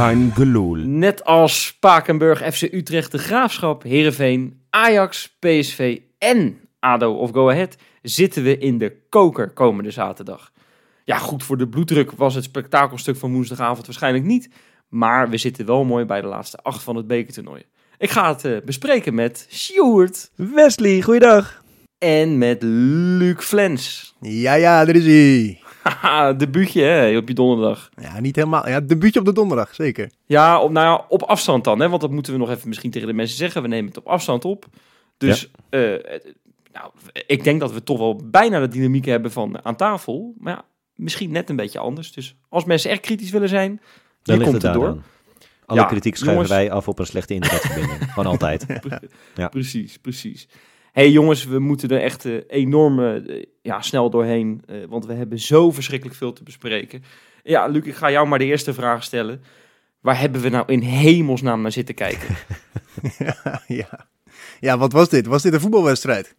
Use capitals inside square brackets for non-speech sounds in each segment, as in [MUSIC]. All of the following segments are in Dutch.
kein. Net als Spakenburg, FC Utrecht, De Graafschap, Heerenveen, Ajax, PSV en ADO of Go Ahead zitten we in de koker komende zaterdag. Ja, goed voor de bloeddruk was het spektakelstuk van woensdagavond waarschijnlijk niet. Maar we zitten wel mooi bij de laatste acht van het bekertoernooi. Ik ga het eh, bespreken met Sjoerd Wesley, goeiedag. en met Luc Flens. Ja, ja, daar is hij. Haha, [LAUGHS] debuutje hè, op je donderdag. Ja, niet helemaal. Ja, debuutje op de donderdag, zeker. Ja, op, nou ja, op afstand dan, hè? want dat moeten we nog even misschien tegen de mensen zeggen. We nemen het op afstand op. Dus eh, nou, ik denk dat we toch wel bijna de dynamiek hebben van aan tafel. Maar ja, misschien net een beetje anders. Dus als mensen echt kritisch willen zijn, Dan je ligt komt het door. Alle Ja, kritiek schuiven jongens. wij af op een slechte internetverbinding. Gewoon altijd. [LAUGHS] Ja. Precies, precies. Hey, jongens, we moeten er echt eh, enorm eh, ja, snel doorheen. eh, want we hebben zo verschrikkelijk veel te bespreken. Ja, Luc, ik ga jou maar de eerste vraag stellen. Waar hebben we nou in hemelsnaam naar zitten kijken? [LAUGHS] ja. ja, wat was dit? Was dit een voetbalwedstrijd?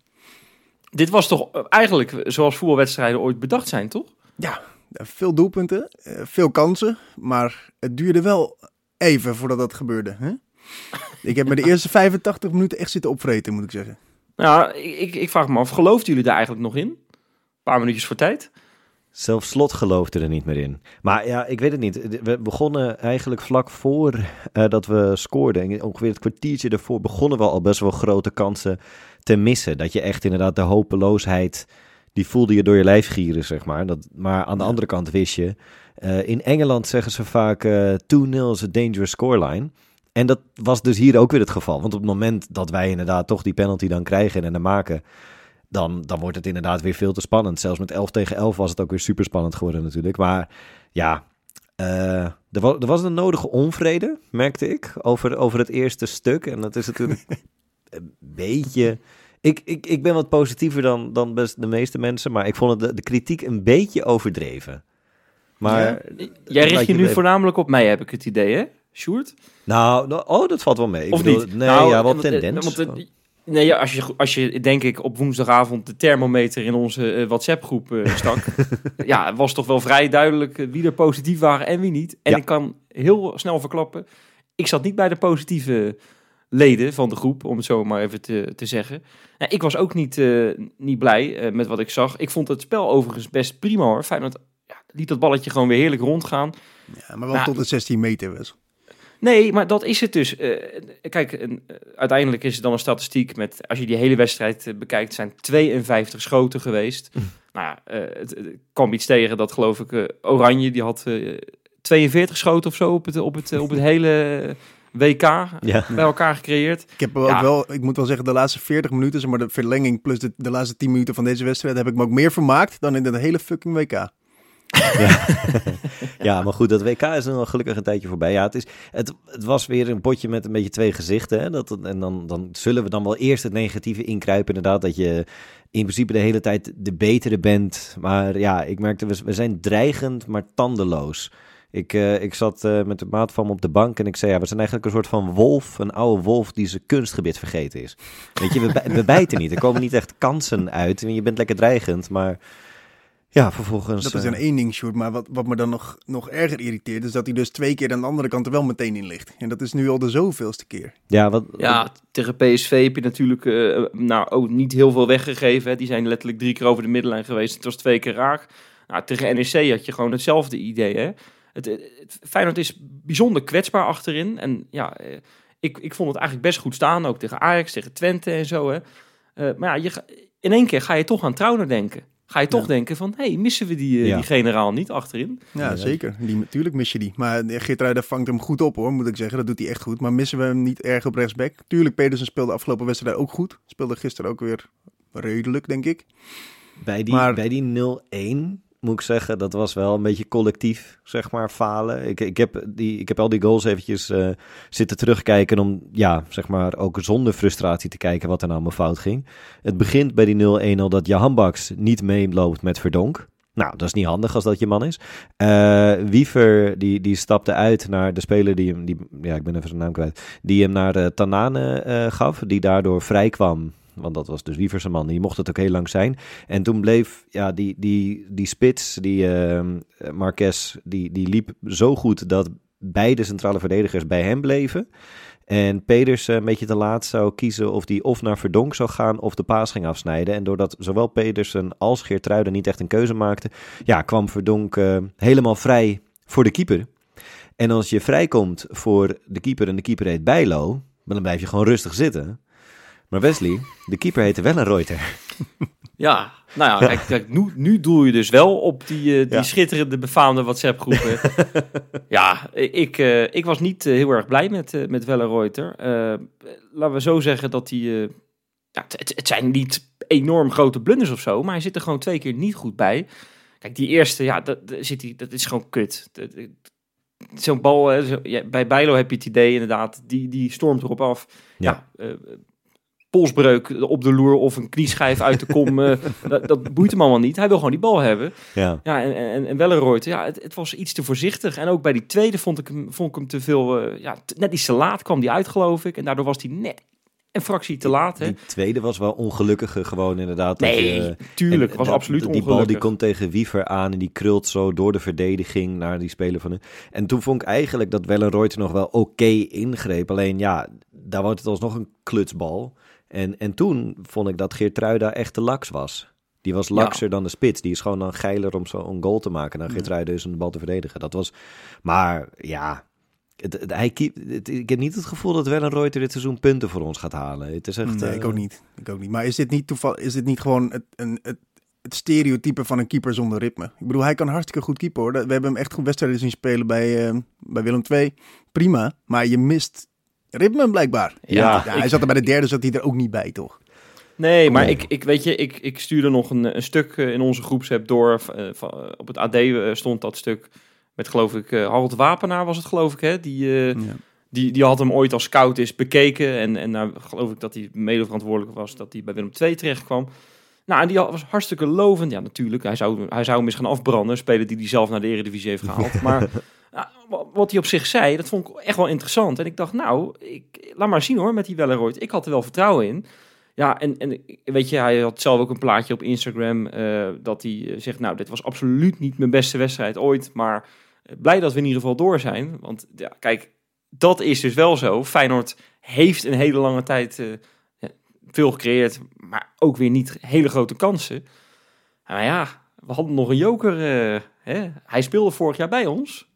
Dit was toch eigenlijk zoals voetbalwedstrijden ooit bedacht zijn, toch? Ja, veel doelpunten, veel kansen, maar het duurde wel even voordat dat gebeurde. Hè? Ik heb me de [LAUGHS] eerste 85 minuten echt zitten opvreten, moet ik zeggen. Nou, ik, ik, ik vraag me af, geloofden jullie daar eigenlijk nog in? Een paar minuutjes voor tijd. Zelfs Slot geloofde er niet meer in. Maar ja, ik weet het niet. We begonnen eigenlijk vlak voor eh, dat we scoorden. En ongeveer het kwartiertje ervoor begonnen we al best wel grote kansen te missen. Dat je echt inderdaad de hopeloosheid, die voelde je door je lijf gieren, zeg maar. Dat, maar aan de andere kant wist je, eh, in Engeland zeggen ze vaak eh 2-0 is a dangerous scoreline. En dat was dus hier ook weer het geval. Want op het moment dat wij inderdaad toch die penalty dan krijgen en dan maken dan, dan wordt het inderdaad weer veel te spannend. Zelfs met 11 tegen 11 was het ook weer super spannend geworden natuurlijk. Maar ja, eh, er, was, er was een nodige onvrede, merkte ik, over, over het eerste stuk. En dat is natuurlijk [LAUGHS] een beetje... Ik, ik, ik ben wat positiever dan, dan best de meeste mensen, maar ik vond de, de kritiek een beetje overdreven. Maar, Jij richt je je nu even- voornamelijk op mij, heb ik het idee, hè? Sjoerd? nou, nou, oh, dat valt wel mee. Ik Of bedoel, niet? Nee, Nou, ja, wel want, eh, tendens. want, eh, nee, ja, als, je, als je, denk ik, op woensdagavond de thermometer in onze eh, WhatsApp-groep [LAUGHS] stak... ja, was toch wel vrij duidelijk wie er positief waren en wie niet. En Ja. ik kan heel snel verklappen, ik zat niet bij de positieve leden van de groep, om het zo maar even te, te zeggen. Nou, ik was ook niet, eh, niet blij eh, met wat ik zag. Ik vond het spel overigens best prima hoor. Feyenoord ja, liet dat balletje gewoon weer heerlijk rondgaan. Ja, maar wel Nou, tot de 16 meter was. Nee, maar dat is het dus. Eh, kijk, een- eh, uiteindelijk is het dan een statistiek met, als je die hele wedstrijd eh, bekijkt, zijn 52 schoten geweest. Nou ja, eh, het, het kwam iets tegen dat geloof ik eh, Oranje, die had eh, 42 schoten of zo op het, op het, op het hele WK Ja. bij elkaar gecreëerd. Ik heb ook Ja. wel, ik moet wel zeggen, de laatste 40 minuten, zeg maar de verlenging plus de, de laatste 10 minuten van deze wedstrijd, heb ik me ook meer vermaakt dan in het hele fucking WK. [LAUGHS] Ja. maar goed, dat WK is al gelukkig een tijdje voorbij. Ja, het, is, het, het was weer een potje met een beetje twee gezichten. Hè? Dat, en dan, dan zullen we dan wel eerst het negatieve inkruipen. Inderdaad, dat je in principe de hele tijd de betere bent. Maar ja, ik merkte, we, we zijn dreigend, maar tandeloos. Ik, eh, ik zat eh, met de maat van me op de bank en ik zei, ja, we zijn eigenlijk een soort van wolf, een oude wolf die zijn kunstgebit vergeten is. Weet je, we bijten niet, er komen niet echt kansen uit. Je bent lekker dreigend, maar ja, vervolgens... Dat is eh, een één ding, Sjoerd. Maar wat, wat me dan nog, nog erger irriteert, is dat hij dus twee keer aan de andere kant er wel meteen in ligt. En dat is nu al de zoveelste keer. Ja, wat, Ja, tegen PSV heb je natuurlijk eh, nou, ook niet heel veel weggegeven. Hè. Die zijn letterlijk drie keer over de middenlijn geweest. Het was twee keer raak. Nou, tegen NEC had je gewoon hetzelfde idee. Hè. Het, het, Feyenoord is bijzonder kwetsbaar achterin. En ja, eh, ik, ik vond het eigenlijk best goed staan. Ook tegen Ajax, tegen Twente en zo. Hè. Eh, maar ja, je, in één keer ga je toch aan Trauner denken. Ga je toch Ja. denken van, hé, hey, missen we die, eh, Ja. die generaal niet achterin? Ja, Ja. zeker. Die, natuurlijk mis je die. Maar Geertruida vangt hem goed op hoor, moet ik zeggen. Dat doet hij echt goed. Maar missen we hem niet erg op rechtsback? Tuurlijk, Pedersen speelde afgelopen wedstrijd ook goed. Speelde gisteren ook weer redelijk, denk ik. Bij die, Maar- bij die 0-1 moet ik zeggen, dat was wel een beetje collectief, zeg maar, falen. Ik, ik, heb, die, ik heb al die goals eventjes eh, zitten terugkijken om, ja, zeg maar, ook zonder frustratie te kijken wat er nou allemaal fout ging. Het begint bij die 0-1 al dat Jahan Baks niet meeloopt met Verdonk. Nou, dat is niet handig als dat je man is. Eh, Wiever, die, die stapte uit naar de speler die hem, die, ja, ik ben even zijn naam kwijt, die hem naar de Tanane gaf, die daardoor vrij kwam. Want dat was dus Wiever's man, die mocht het ook heel lang zijn. En toen bleef ja, die, die, die spits, die Marquez, die, die liep zo goed dat beide centrale verdedigers bij hem bleven. En Pedersen een beetje te laat zou kiezen of die of naar Verdonk zou gaan of de paas ging afsnijden. En doordat zowel Pedersen als Geertruiden niet echt een keuze maakten, ja, kwam Verdonk uh, helemaal vrij voor de keeper. En als je vrijkomt voor de keeper en de keeper heet Bijlo, dan blijf je gewoon rustig zitten. Maar Wesley, de keeper heette wel een Reuter. [LAUGHS] Ja, nou ja, kijk, kijk nu, nu doel je dus wel op die, uh, die Ja. schitterende befaamde WhatsApp-groepen. [LAUGHS] ja, ik, uh, ik was niet uh, heel erg blij met, met Wellenreuter. laten we zo zeggen dat hij... ja, het, het zijn niet enorm grote blunders of zo, maar hij zit er gewoon twee keer niet goed bij. Kijk, die eerste, ja, dat, zit hij, dat is gewoon kut. Zo'n bal, hè, zo, ja, bij Bijlo heb je het idee inderdaad, die, die stormt erop af. Ja. Ja, eh, polsbreuk op de loer of een knieschijf uit de kom, eh, [LAUGHS] dat, dat boeit hem allemaal niet. Hij wil gewoon die bal hebben. Ja. Ja, en, en, en ja, het, het was iets te voorzichtig. En ook bij die tweede vond ik hem, vond ik hem te veel, eh, ja, net iets te laat kwam die uit, geloof ik. En daardoor was hij net een fractie te laat, hè. Die tweede was wel ongelukkiger gewoon inderdaad. dat Nee, je- tuurlijk, en was dat- absoluut Die ongelukkig. bal die komt tegen Wiever aan en die krult zo door de verdediging naar die speler van hun. En toen vond ik eigenlijk dat Wellenreuter nog wel oké ingreep. Alleen ja, daar wordt het alsnog een klutsbal. En, en toen vond ik dat Geertruida echt te laks was. Die was lakser dan de spits. Die is gewoon dan geiler om zo een goal te maken dan Geertruida is om de bal te verdedigen. Dat was, maar ja... Het, het- hij, keep- het- ik heb niet het gevoel dat Wellenreuter dit seizoen punten voor ons gaat halen. Het is echt, Nee, eh, ik ook niet. Ik ook niet. Maar is dit niet toeval? Is dit niet gewoon het, een, het, het stereotype van een keeper zonder ritme? Ik bedoel, hij kan hartstikke goed keeper hoor. We hebben hem echt goed wedstrijden zien spelen bij, eh, bij Willem II. Prima. Maar je mist ritme blijkbaar. Ja, Ja, ik- hij zat er bij de derde, zat hij er ook niet bij, toch? Nee, maar ik, ik weet je, ik, ik stuurde nog een, een stuk eh, in onze groepsapp door. eh, van- op het AD eh, stond dat stuk met geloof ik Harold Wapenaar was het geloof ik hè. Die, uh, Ja. die, die had hem ooit als scout eens bekeken en, en nou geloof ik dat hij mede verantwoordelijk was dat hij bij Willem II terecht kwam. Nou, en die was hartstikke lovend. Ja, natuurlijk. Hij zou, hij zou hem eens gaan afbranden. Spelen die hij zelf naar de Eredivisie heeft gehaald. [LAUGHS] Maar nou, wa- wat hij op zich zei, dat vond ik echt wel interessant. En ik dacht, nou, ik, laat maar zien hoor, met die Welleroyd. Ik had er wel vertrouwen in. Ja, en, en weet je, hij had zelf ook een plaatje op Instagram eh, dat hij eh, zegt, nou, dit was absoluut niet mijn beste wedstrijd ooit, maar eh, blij dat we in ieder geval door zijn. Want ja, kijk, dat is dus wel zo. Feyenoord heeft een hele lange tijd veel gecreëerd, maar ook weer niet hele grote kansen. Maar ja, we hadden nog een joker. eh, hè? Hij speelde vorig jaar bij ons.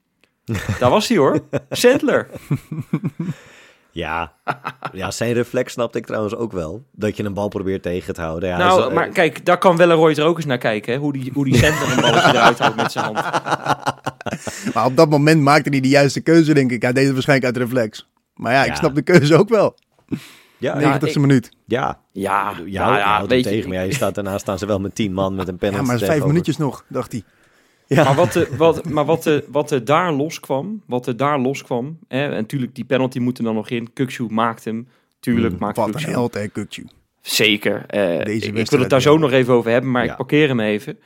[LAUGHS] Daar was hij hoor. Sandler. [LAUGHS] Ja. ja, zijn reflex snapte ik trouwens ook wel. Dat je een bal probeert tegen te houden. Ja, nou, maar kijk, daar kan Welleroy er ook eens naar kijken. Hè? Hoe die, hoe die Sandler een balletje eruit houdt met zijn hand. [LAUGHS] Maar op dat moment maakte hij de juiste keuze, denk ik. Hij deed het waarschijnlijk uit reflex. Maar ja, ik Ja. snap de keuze ook wel. Ja, Ja, 90ste ik- minuut. ja. Ja, Ja, ja, ja, ja, houdt hem tegen. Maar ja, je staat daarna staan ze wel met tien man met een Ja, penalty. maar vijf minuutjes nog, dacht hij. Ja. Maar wat, er- wat, maar wat, er- wat er daar loskwam, wat er daar loskwam, hè, en natuurlijk die penalty moet er dan nog in. Kukshoe maakt hem, tuurlijk Mm, maakt Wat een Kukshoe. held, hè, Kukju. Zeker. Eh, ik- ik, wil het daar zo nog even over hebben, maar Ja. ik parkeer hem even.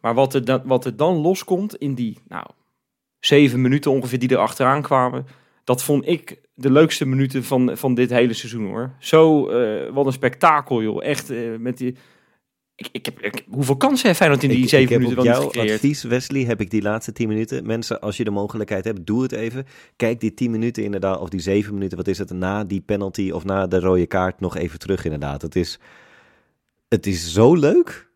Maar wat er, dan, wat er dan loskomt in die nou, zeven minuten ongeveer die er achteraan kwamen, dat vond ik de leukste minuten van, van dit hele seizoen hoor. Zo, eh, wat een spektakel joh. Echt eh, met die... Ik, ik heb, ik, hoeveel kansen heeft Feyenoord in die ik, zeven ik heb minuten op wel niet gecreëerd? advies, Wesley, heb ik die laatste 10 minuten. Mensen, als je de mogelijkheid hebt, doe het even. Kijk die 10 minuten inderdaad, of die 7 minuten, wat is het, na die penalty of na de rode kaart nog even terug inderdaad. Het is, het is zo leuk,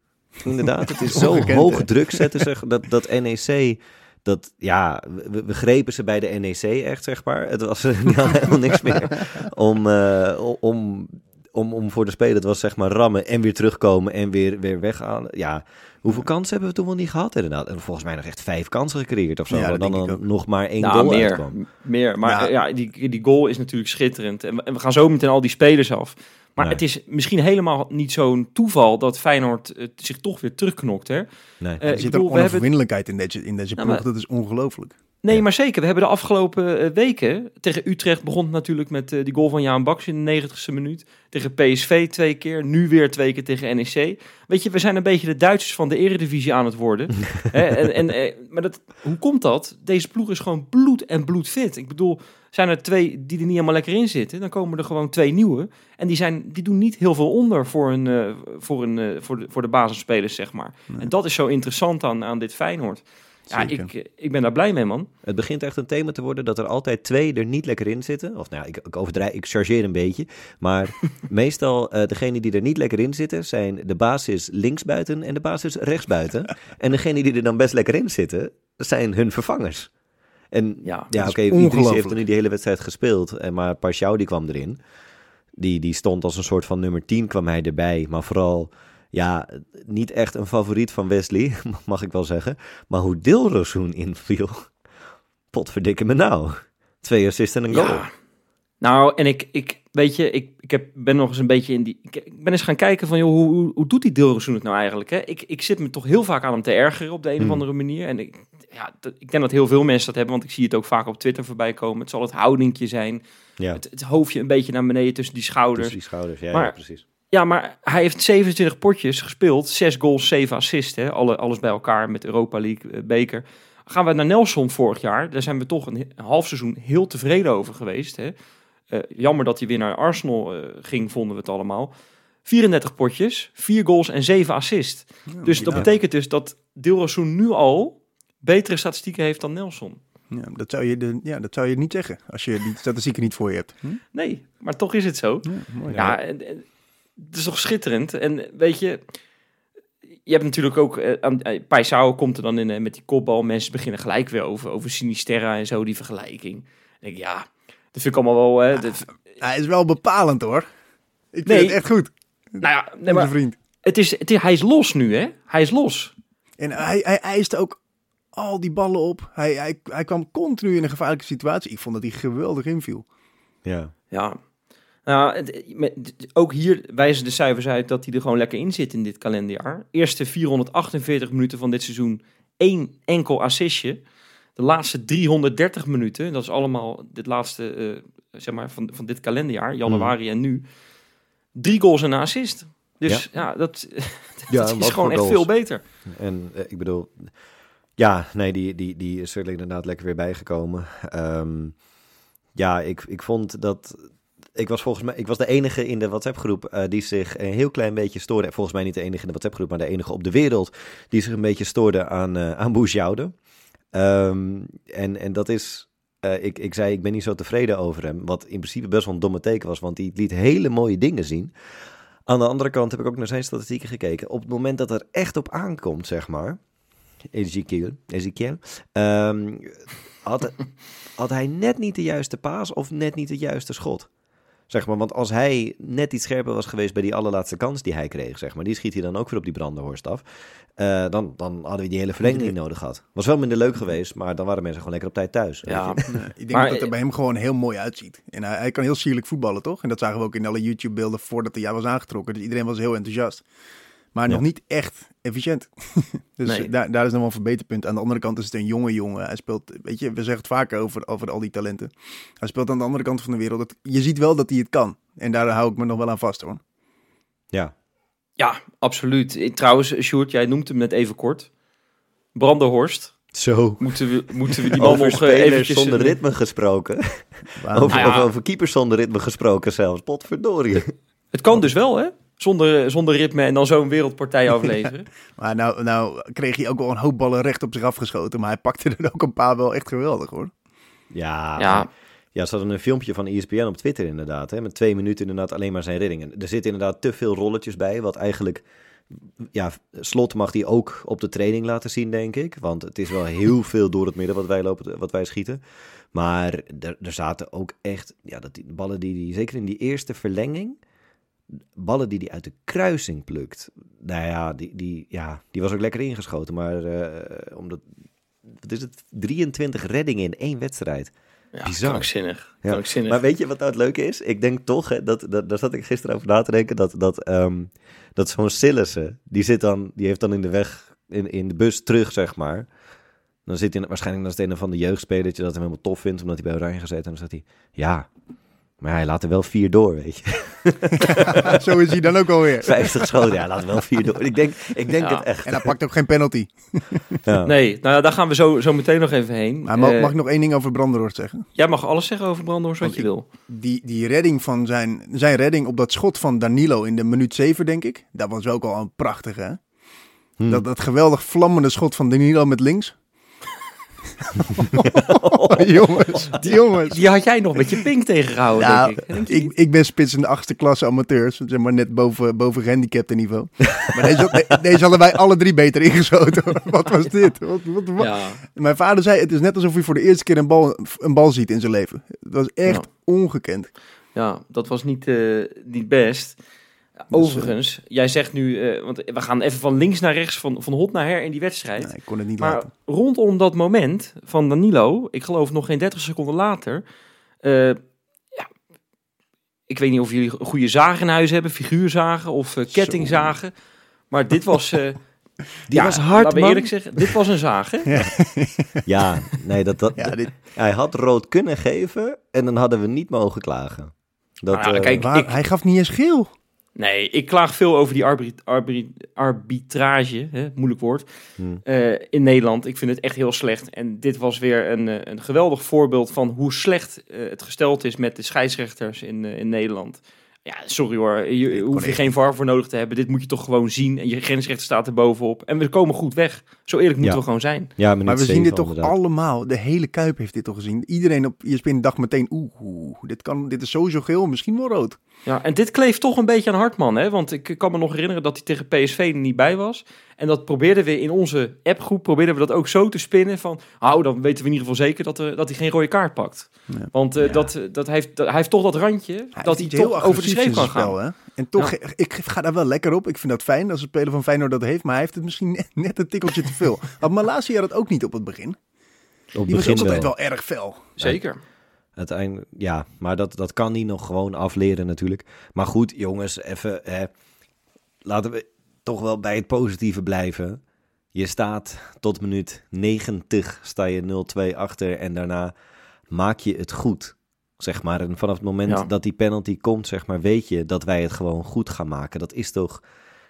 inderdaad. Het is [LAUGHS] zo hoog druk zetten, zeg, dat, dat NEC... Dat, ja, we, we grepen ze bij de NEC echt, zeg maar. Het was [LAUGHS] er helemaal niks meer om, eh, om, om, om voor de speler. Het was zeg maar rammen en weer terugkomen en weer, weer weggaan. Ja, hoeveel kansen hebben we toen wel niet gehad inderdaad? En volgens mij nog echt vijf kansen gecreëerd of zo. Ja, waar dat dan, denk ik dan ook. nog maar één Nou, goal meer, uitkwam. meer. Maar Ja. eh, ja, die, die goal is natuurlijk schitterend. En we gaan zo meteen al die spelers af. Maar Nee. het is misschien helemaal niet zo'n toeval dat Feyenoord eh, zich toch weer terugknokt. Hè? Nee. Eh, Er zit bedoel, een hebben, onoverwinnelijkheid in deze, in deze Ja, ploeg. maar- Dat is ongelooflijk. nee, Ja. maar zeker. We hebben de afgelopen eh, weken tegen Utrecht begon het natuurlijk met die goal van Jaan Baks in de 90ste minuut. Tegen PSV twee keer. Nu weer twee keer tegen NEC. Weet je, we zijn een beetje de Duitsers van de Eredivisie aan het worden. [LAUGHS] Hè, en, en, maar dat, hoe komt dat? Deze ploeg is gewoon bloed en bloedfit. Ik bedoel, zijn er twee die er niet helemaal lekker in zitten, dan komen er gewoon twee nieuwe. En die, zijn, die doen niet heel veel onder voor, een, eh, voor, een, eh, voor, de, voor de basisspelers, zeg maar. Nee. En dat is zo interessant aan, aan dit Feyenoord. Ja, Zeker. ik, eh, ik ben daar blij mee, man. Het begint echt een thema te worden dat er altijd twee er niet lekker in zitten. Of nou ja, ik, ik overdrijf, ik chargeer een beetje. Maar [LAUGHS] meestal, eh degene die er niet lekker in zitten, zijn de basis linksbuiten en de basis rechtsbuiten. [LAUGHS] en degene die er dan best lekker in zitten, zijn hun vervangers. En Ja, ja, oké, is Idrissi heeft er nu die hele wedstrijd gespeeld. En maar Parciau die kwam erin. Die, die stond als een soort van nummer 10 kwam hij erbij. Maar vooral, ja, niet echt een favoriet van Wesley, [LAUGHS] mag ik wel zeggen. Maar hoe Dilrosun inviel, [LAUGHS] potverdikke me nou. Twee assists en een goal. Ja. Nou, en ik, ik weet je, ik, ik heb, ben nog eens een beetje in die... Ik, ik ben eens gaan kijken van, joh, hoe, hoe, hoe doet die Dilrosun het nou eigenlijk? Hè? Ik, ik zit me toch heel vaak aan hem te ergeren op de een of Hmm. andere manier. En ik, ja, ik denk dat heel veel mensen dat hebben, want ik zie het ook vaak op Twitter voorbij komen. Het zal het houdingje zijn, Ja, het, het hoofdje een beetje naar beneden tussen die schouders. tussen die schouders. Ja, Maar- ja, precies. Ja, maar hij heeft 27 potjes gespeeld, 6 goals, 7 assists, hè? Alle, alles bij elkaar met Europa League, eh, beker. Gaan we naar Nelson vorig jaar, daar zijn we toch een, een half seizoen heel tevreden over geweest. Hè? Eh, jammer dat hij weer naar Arsenal eh, ging, vonden we het allemaal. 34 potjes, 4 goals en 7 assists. Ja, Dus dat ja. betekent dus dat Dilrosun nu al betere statistieken heeft dan Nelson. Ja, dat, zou je de, ja, dat zou je niet zeggen als je die statistieken niet voor je hebt. Hm? Nee, maar toch is het zo. Ja, mooi. Ja, en- en het is toch schitterend. En weet je, je hebt natuurlijk ook, eh, Paisao komt er dan in met die kopbal. Mensen beginnen gelijk weer over, over Sinisterra en zo, die vergelijking. Dan denk ik, ja, dat vind ik allemaal wel... Hè, dat- Hij is wel bepalend hoor. Ik vind Nee. het echt goed. nou ja, nee, Mijn maar vriend. het is, het is, hij is los nu, hè? Hij is los. En hij, hij eiste ook al die ballen op. Hij, hij, hij kwam continu in een gevaarlijke situatie. Ik vond dat hij geweldig inviel. Ja. Ja. Nou, het- ook hier wijzen de cijfers uit dat hij er gewoon lekker in zit in dit kalenderjaar. Eerste 448 minuten van dit seizoen, één enkel assistje. De laatste 330 minuten, dat is allemaal dit laatste, eh, zeg maar, van, van dit kalenderjaar, januari en nu. Drie goals en een assist. Dus ja, [LAUGHS] dat, Ja, dat is gewoon echt goals. veel beter. En eh, ik bedoel, ja, nee, die, die, die is er inderdaad lekker weer bijgekomen. Ehm, ja, ik, ik vond dat. Ik was volgens mij, ik was de enige in de WhatsApp-groep eh, die zich een heel klein beetje stoorde. Volgens mij niet de enige in de WhatsApp-groep, maar de enige op de wereld die zich een beetje stoorde aan, eh aan Ehm en, en dat is, eh, ik, ik zei, ik ben niet zo tevreden over hem. Wat in principe best wel een domme teken was, want hij liet hele mooie dingen zien. Aan de andere kant heb ik ook naar zijn statistieken gekeken. Op het moment dat er echt op aankomt, zeg maar. Ezekiel, Ezekiel ehm, had, had hij net niet de juiste paas of net niet het juiste schot. Zeg maar, want als hij net iets scherper was geweest bij die allerlaatste kans die hij kreeg, zeg maar, die schiet hij dan ook weer op die brandenhorst af. eh, dan, dan hadden we die hele verlenging niet nodig gehad. Was wel minder leuk geweest, maar dan waren mensen gewoon lekker op tijd thuis. weet Ja, ik denk Maar- dat het er bij hem gewoon heel mooi uitziet. En hij, hij kan heel sierlijk voetballen, toch? En dat zagen we ook in alle YouTube-beelden voordat hij was aangetrokken. Dus iedereen was heel enthousiast. Maar nog Ja. niet echt efficiënt. [LAUGHS] dus Nee. daar, daar is nog wel een verbeterpunt. Aan de andere kant is het een jonge jongen. Hij speelt, weet je, we zeggen het vaker over, over al die talenten. Hij speelt aan de andere kant van de wereld. Dat, je ziet wel dat hij het kan. En daar hou ik me nog wel aan vast, hoor. ja. Ja, absoluut. Eh, Trouwens, Sjoerd, jij noemt hem net even kort. Brandenhorst. Zo. Moeten we, moeten we die man [LAUGHS] Over nog eh, spelers eventjes... zonder eh, ritme gesproken. Over, Nou ja. over, over keepers zonder ritme gesproken zelfs. Potverdorie. Het kan dus wel, hè? Zonder, zonder ritme en dan zo'n wereldpartij [LAUGHS] afleveren. Maar nou, nou kreeg hij ook wel een hoop ballen recht op zich afgeschoten. Maar hij pakte er ook een paar wel echt geweldig, hoor. Ja, Ja, ja, ze hadden een filmpje van ESPN op Twitter inderdaad. Hè, met twee minuten inderdaad alleen maar zijn reddingen. Er zitten inderdaad te veel rolletjes bij. Wat eigenlijk, ja, Slot mag die ook op de training laten zien, denk ik. Want het is wel heel [LAUGHS] veel door het midden wat wij, lopen, wat wij schieten. Maar er, er zaten ook echt, ja, dat die ballen die, die, zeker in die eerste verlenging, ballen die hij uit de kruising plukt. Nou ja, die, die, ja, die was ook lekker ingeschoten. Maar eh, omdat, wat is het, 23 reddingen in één wedstrijd. ja Bizar. krankzinnig. Ja, krankzinnig. Maar weet je wat nou het leuke is? Ik denk toch, hè, dat, dat, daar zat ik gisteren over na te denken, dat, dat, ehm, dat zo'n Sillissen, die, zit dan, die heeft dan in de weg, in, in de bus terug, zeg maar. Dan zit hij waarschijnlijk naast een van de jeugdspelertje dat hem helemaal tof vindt, omdat hij bij Oranje gezeten. En dan zegt hij, ja, maar hij laat er wel vier door, weet je. [LAUGHS] Zo is hij dan ook alweer. 50 schoten, ja, hij laat er wel vier door. Ik denk, ik denk Ja. het echt. En hij pakt ook geen penalty. [LAUGHS] Ja. Nee, nou ja, daar gaan we zo, zo meteen nog even heen. Maar mag, Eh, mag ik nog één ding over Brandenhorst zeggen? Jij mag alles zeggen over Brandenhorst wat Want je ik- wil. Die, die redding van zijn, zijn redding op dat schot van Danilo in de minuut 7, denk ik. Dat was ook al een prachtige, hè? Hm. Dat, dat geweldig vlammende schot van Danilo met links. [LAUGHS] jongens, jongens. Die had jij nog met je pink tegengehouden, Nou, denk ik. Ik, ik ben spits in de achtste klasse amateurs. Zeg maar net boven, boven gehandicapte niveau. Maar deze, de- deze hadden wij alle drie beter ingeschoten. [LAUGHS] Wat was dit? Wat, wat, wat? Ja, Mijn vader zei, het is net alsof hij voor de eerste keer een bal, een bal ziet in zijn leven. Het was echt Ja. ongekend. ja, dat was niet, eh, niet best. Overigens, jij zegt nu, eh, want we gaan even van links naar rechts, van, van hot naar her in die wedstrijd. Nee, ik kon het niet Maar laten. rondom dat moment van Danilo, ik geloof nog geen 30 seconden later. eh, ja, ik weet niet of jullie een goede zagen in huis hebben, figuurzagen of eh, kettingzagen. Maar dit was. eh [LAUGHS] Die ja, was hard, laten we man. eerlijk zeggen, dit was een zaag, [LAUGHS] hè? Ja, nee, dat, dat, Ja, dit, hij had rood kunnen geven en dan hadden we niet mogen klagen. Dat, Nou eh, kijk, waar, ik- hij gaf niet eens geel. Nee, ik klaag veel over die arbit- arbit- arbitrage, hè, moeilijk woord, hmm. eh, in Nederland. Ik vind het echt heel slecht. En dit was weer een, eh, een geweldig voorbeeld van hoe slecht eh, het gesteld is met de scheidsrechters in, in Nederland. Ja, sorry hoor, je, hoef je geen VAR voor nodig te hebben. Dit moet je toch gewoon zien. En je grensrechter staat er bovenop. En we komen goed weg. Zo eerlijk moeten Ja. we gewoon zijn. Ja, Maar we zien dit toch inderdaad. allemaal. De hele Kuip heeft dit toch gezien. Iedereen op ESPN dacht meteen, oeh, oeh, dit, kan, dit is sowieso geel, misschien wel rood. Ja, en dit kleeft toch een beetje aan Hartman, hè? Want ik kan me nog herinneren dat hij tegen PSV er niet bij was. En dat probeerden we in onze appgroep, probeerden we dat ook zo te spinnen van... Nou, dan weten we in ieder geval zeker dat, er, dat hij geen rode kaart pakt. Ja. Want eh, Ja. dat, dat hij, heeft, dat, hij heeft toch dat randje dat hij toch over de schreef kan zijn gaan. spel, hè? En toch, ik ga daar wel lekker op. Ik vind dat fijn als een speler van Feyenoord dat heeft. Maar hij heeft het misschien net, net een tikkeltje te veel. [LAUGHS] Had Malasia dat ook niet op het begin? Op Die was begin ook altijd wel. wel erg fel. Zeker. Uiteindelijk, ja, maar dat, dat kan hij nog gewoon afleren natuurlijk. Maar goed, jongens, even, hè, laten we toch wel bij het positieve blijven. Je staat tot minuut 90, sta je 0-2 achter en daarna maak je het goed. Zeg maar, en vanaf het moment Ja. dat die penalty komt, zeg maar, weet je dat wij het gewoon goed gaan maken. Dat is toch,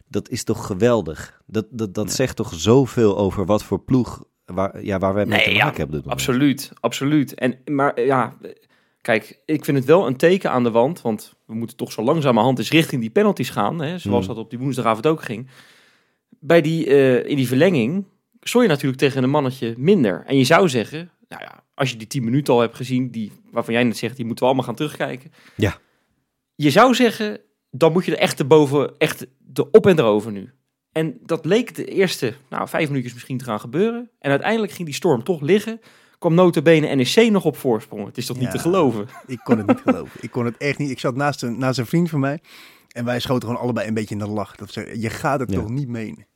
dat is toch geweldig. Dat, dat, dat zegt toch zoveel over wat voor ploeg waar, ja, waar wij mee Nee, te ja, maken hebben. dit moment. Absoluut, absoluut. En, maar ja, kijk, ik vind het wel een teken aan de wand. Want we moeten toch zo langzamerhand eens richting die penalties gaan. Hè, zoals Hmm. dat op die woensdagavond ook ging. Bij die, eh, in die verlenging stond je natuurlijk tegen een mannetje minder. En je zou zeggen, nou ja, als je die 10 minuten al hebt gezien, die, waarvan jij net zegt, die moeten we allemaal gaan terugkijken. Ja. Je zou zeggen, dan moet je er echt erboven, echt de op en erover nu. En dat leek de eerste nou, vijf minuutjes misschien te gaan gebeuren. En uiteindelijk ging die storm toch liggen. Kwam notabene NEC nog op voorsprong. Het is toch niet te geloven? Ik kon het niet [LAUGHS] geloven. Ik kon het echt niet. Ik zat naast een, naast een vriend van mij. En wij schoten gewoon allebei een beetje in de lach. Dat we, je gaat het Ja. toch niet menen.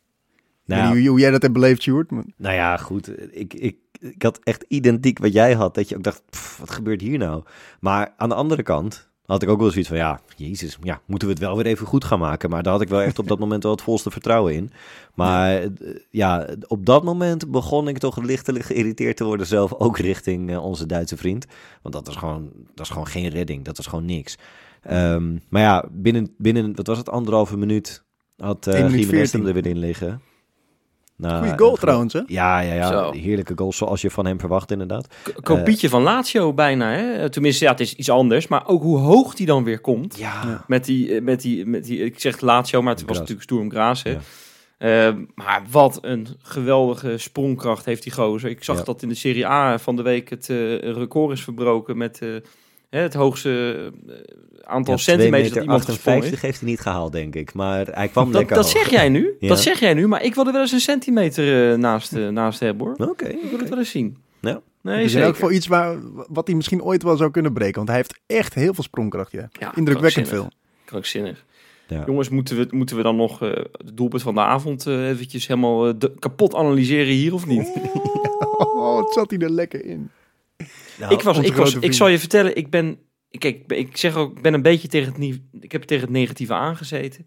Nou, Ik weet niet hoe, hoe jij dat hebt beleefd, Sjoerd. maar- Nou ja, goed. Ik, ik, ik had echt identiek wat jij had. Dat je ook dacht, pff, wat gebeurt hier nou? Maar aan de andere kant had ik ook wel zoiets van, ja, jezus, ja, moeten we het wel weer even goed gaan maken. Maar daar had ik wel echt op dat moment wel het volste vertrouwen in. Maar eh, ja, op dat moment begon ik toch lichtelijk geïrriteerd te worden zelf. Ook richting eh, onze Duitse vriend. Want dat was gewoon, dat is gewoon geen redding. Dat was gewoon niks. Ehm, maar ja, binnen, binnen, wat was het, anderhalve minuut had uh, 1 minuut Gimenez hem 14. er weer in liggen. Nou, Goeie goal eh, trouwens, hè? ja, ja, ja. Zo. Heerlijke goal zoals je van hem verwacht inderdaad. K- Kopietje van Lazio bijna. Hè? Tenminste, ja, het is iets anders. Maar ook hoe hoog die dan weer komt. Ja. Met die, eh, met die, met die ik zeg Lazio, maar het was natuurlijk Sturm Graz. Hè? Ja. Eh, maar wat een geweldige sprongkracht heeft die gozer. Ik zag Ja. dat in de Serie A van de week het eh, record is verbroken met eh, hè, het hoogste eh, aantal Ja, 2 centimeters meter dat iemand gesprongen 58 is. heeft hij niet gehaald, denk ik. Maar hij kwam Dat, lekker dat hoog. zeg jij nu. [LAUGHS] Ja. Dat zeg jij nu. Maar ik wilde wel eens een centimeter eh, naast, eh, naast hebben hoor. Oké, Ik wil het wel eens zien. Ja. Nee, elk zeker. geval iets waar, wat hij misschien ooit wel zou kunnen breken. Want hij heeft echt heel veel sprongkracht, ja. Ja, Indrukwekkend krankzinnig. veel. Krankzinnig. Ja. Jongens, moeten we, moeten we dan nog eh het doelpunt van de avond eventjes helemaal de- kapot analyseren hier of niet? [LAUGHS] Oh, wat zat hij er lekker in. Nou, ik, was, ik, was, ik zal je vertellen, ik ben, ik, kijk, ik zeg ook, ik ben een beetje tegen het, nie- ik heb tegen het negatieve aangezeten.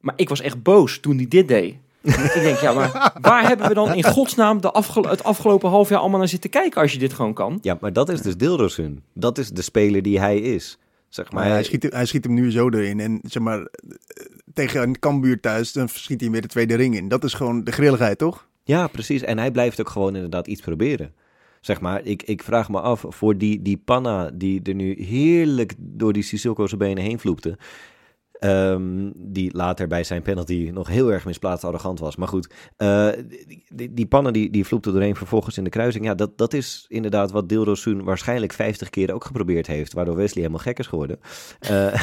Maar ik was echt boos toen hij dit deed. ik denk, ja, maar [LAUGHS] waar hebben we dan in godsnaam de afgelo- het afgelopen half jaar allemaal naar zitten kijken als je dit gewoon kan? Ja, maar dat is dus Dilrosun. Dat is de speler die hij is. Zeg maar, Maar hij schiet, hij schiet hem nu zo erin. En zeg maar, eh, tegen een Cambuur thuis, dan schiet hij hem weer de tweede ring in. Dat is gewoon de grilligheid, toch? Ja, precies. En hij blijft ook gewoon inderdaad iets proberen. Zeg maar, ik, ik vraag me af voor die, die panna die er nu heerlijk door die Sissoko zijn benen heen vloepte. Ehm, die later bij zijn penalty nog heel erg misplaatst arrogant was. Maar goed, eh, die, die, die pannen die, die vloepte doorheen vervolgens in de kruising. Ja, dat, dat is inderdaad wat Dilrosun waarschijnlijk 50 keer ook geprobeerd heeft. Waardoor Wesley helemaal gek is geworden. Eh, [LAUGHS]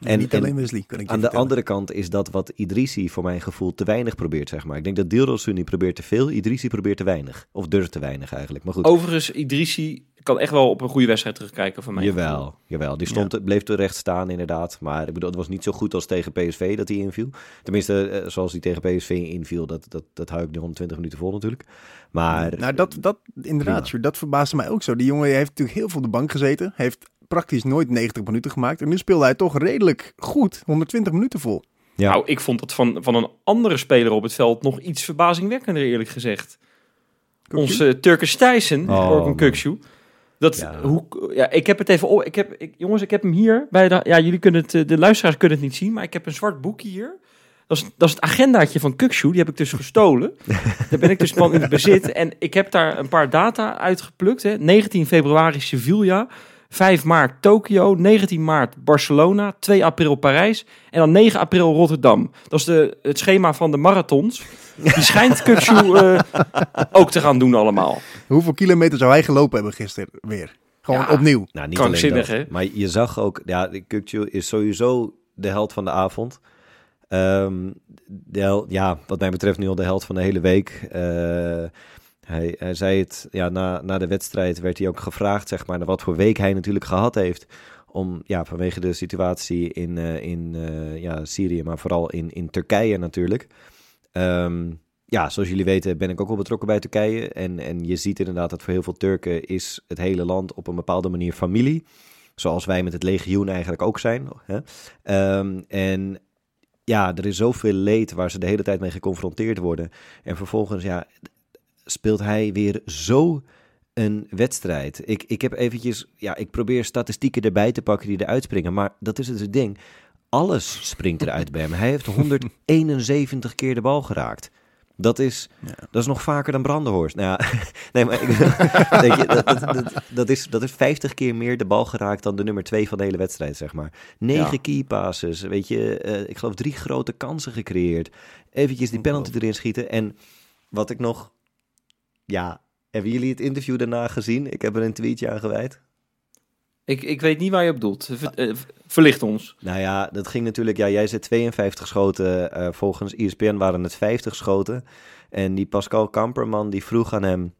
En, niet alleen Wesley, kan ik je aan de andere kant is dat wat Idrissi voor mijn gevoel te weinig probeert, zeg maar. Ik denk dat Dilrosun die probeert te veel, Idrissi probeert te weinig. Of durft te weinig eigenlijk. Maar goed, Overigens, Idrissi kan echt wel op een goede wedstrijd terugkijken van mij. jawel, jawel. Die stond, bleef terecht staan inderdaad. Maar ik bedoel, het was niet zo goed als tegen PSV dat hij inviel. Tenminste, eh, zoals hij tegen PSV inviel, dat, dat, dat hou ik de 120 minuten vol natuurlijk. Maar Nou, dat, dat inderdaad, dat verbaasde mij ook zo. Die jongen heeft natuurlijk heel veel op de bank gezeten. Heeft praktisch nooit 90 minuten gemaakt. En nu speelde hij toch redelijk goed. 120 minuten vol. ja, Nou, ik vond dat van, van een andere speler op het veld nog iets verbazingwekkender, eerlijk gezegd. Onze Turkish Thijssen, Oh, Orkun. Dat, Ja. hoe, ja, ik heb het even op. Ik heb, ik, jongens, ik heb hem hier bij de. Ja, jullie kunnen het, eh, de luisteraars kunnen het niet zien, maar ik heb een zwart boekje hier. Dat is, dat is het agendaatje van Kukçu. Die heb ik dus gestolen. [LAUGHS] daar ben ik dus van in het bezit. En ik heb daar een paar data uitgeplukt. Hè. 19 februari Sevilla. 5 maart Tokio. 19 maart Barcelona. 2 april Parijs. En dan 9 april Rotterdam. Dat is de, het schema van de marathons. Die schijnt Kukçu eh, ook te gaan doen allemaal. Hoeveel kilometer zou hij gelopen hebben gisteren weer? Gewoon Ja. opnieuw. Nou, niet Krankzinnig, alleen dat. hè? Maar je zag ook, ja, de Kukçu is sowieso de held van de avond. Ehm, de hel- ja, wat mij betreft nu al de held van de hele week. Eh, hij, zei het, ja, na, na de wedstrijd werd hij ook gevraagd, zeg maar, naar wat voor week hij natuurlijk gehad heeft. Om, ja, vanwege de situatie in, eh, in eh, ja, Syrië, maar vooral in, in Turkije natuurlijk. Ehm, ja, zoals jullie weten ben ik ook wel betrokken bij Turkije. En, en je ziet inderdaad dat voor heel veel Turken is het hele land op een bepaalde manier familie. Zoals wij met het legioen eigenlijk ook zijn. Hè? Ehm, en ja, er is zoveel leed waar ze de hele tijd mee geconfronteerd worden. En vervolgens, ja, speelt hij weer zo een wedstrijd. Ik, ik heb eventjes, ja, ik probeer statistieken erbij te pakken die eruit springen. Maar dat is dus het ding. Alles springt eruit bij hem. Hij heeft 171 keer de bal geraakt. Dat is, dat is nog vaker dan Brandenhorst. Nou ja, [LAUGHS] nee, maar ik, [LAUGHS] je, dat, dat, dat, dat is, dat is 50 keer meer de bal geraakt dan de nummer 2 van de hele wedstrijd, zeg maar. Negen Ja. key passes, weet je, eh, ik geloof drie grote kansen gecreëerd. Eventjes die penalty erin schieten. En wat ik nog, ja, hebben jullie het interview daarna gezien? Ik heb er een tweetje aan gewijd. Ik, ik weet niet waar je op doelt. Ver- eh, verlicht ons. Nou ja, dat ging natuurlijk. Ja, jij zei 52 schoten. eh, volgens ESPN waren het 50 schoten. En die Pascal Kamperman die vroeg aan hem.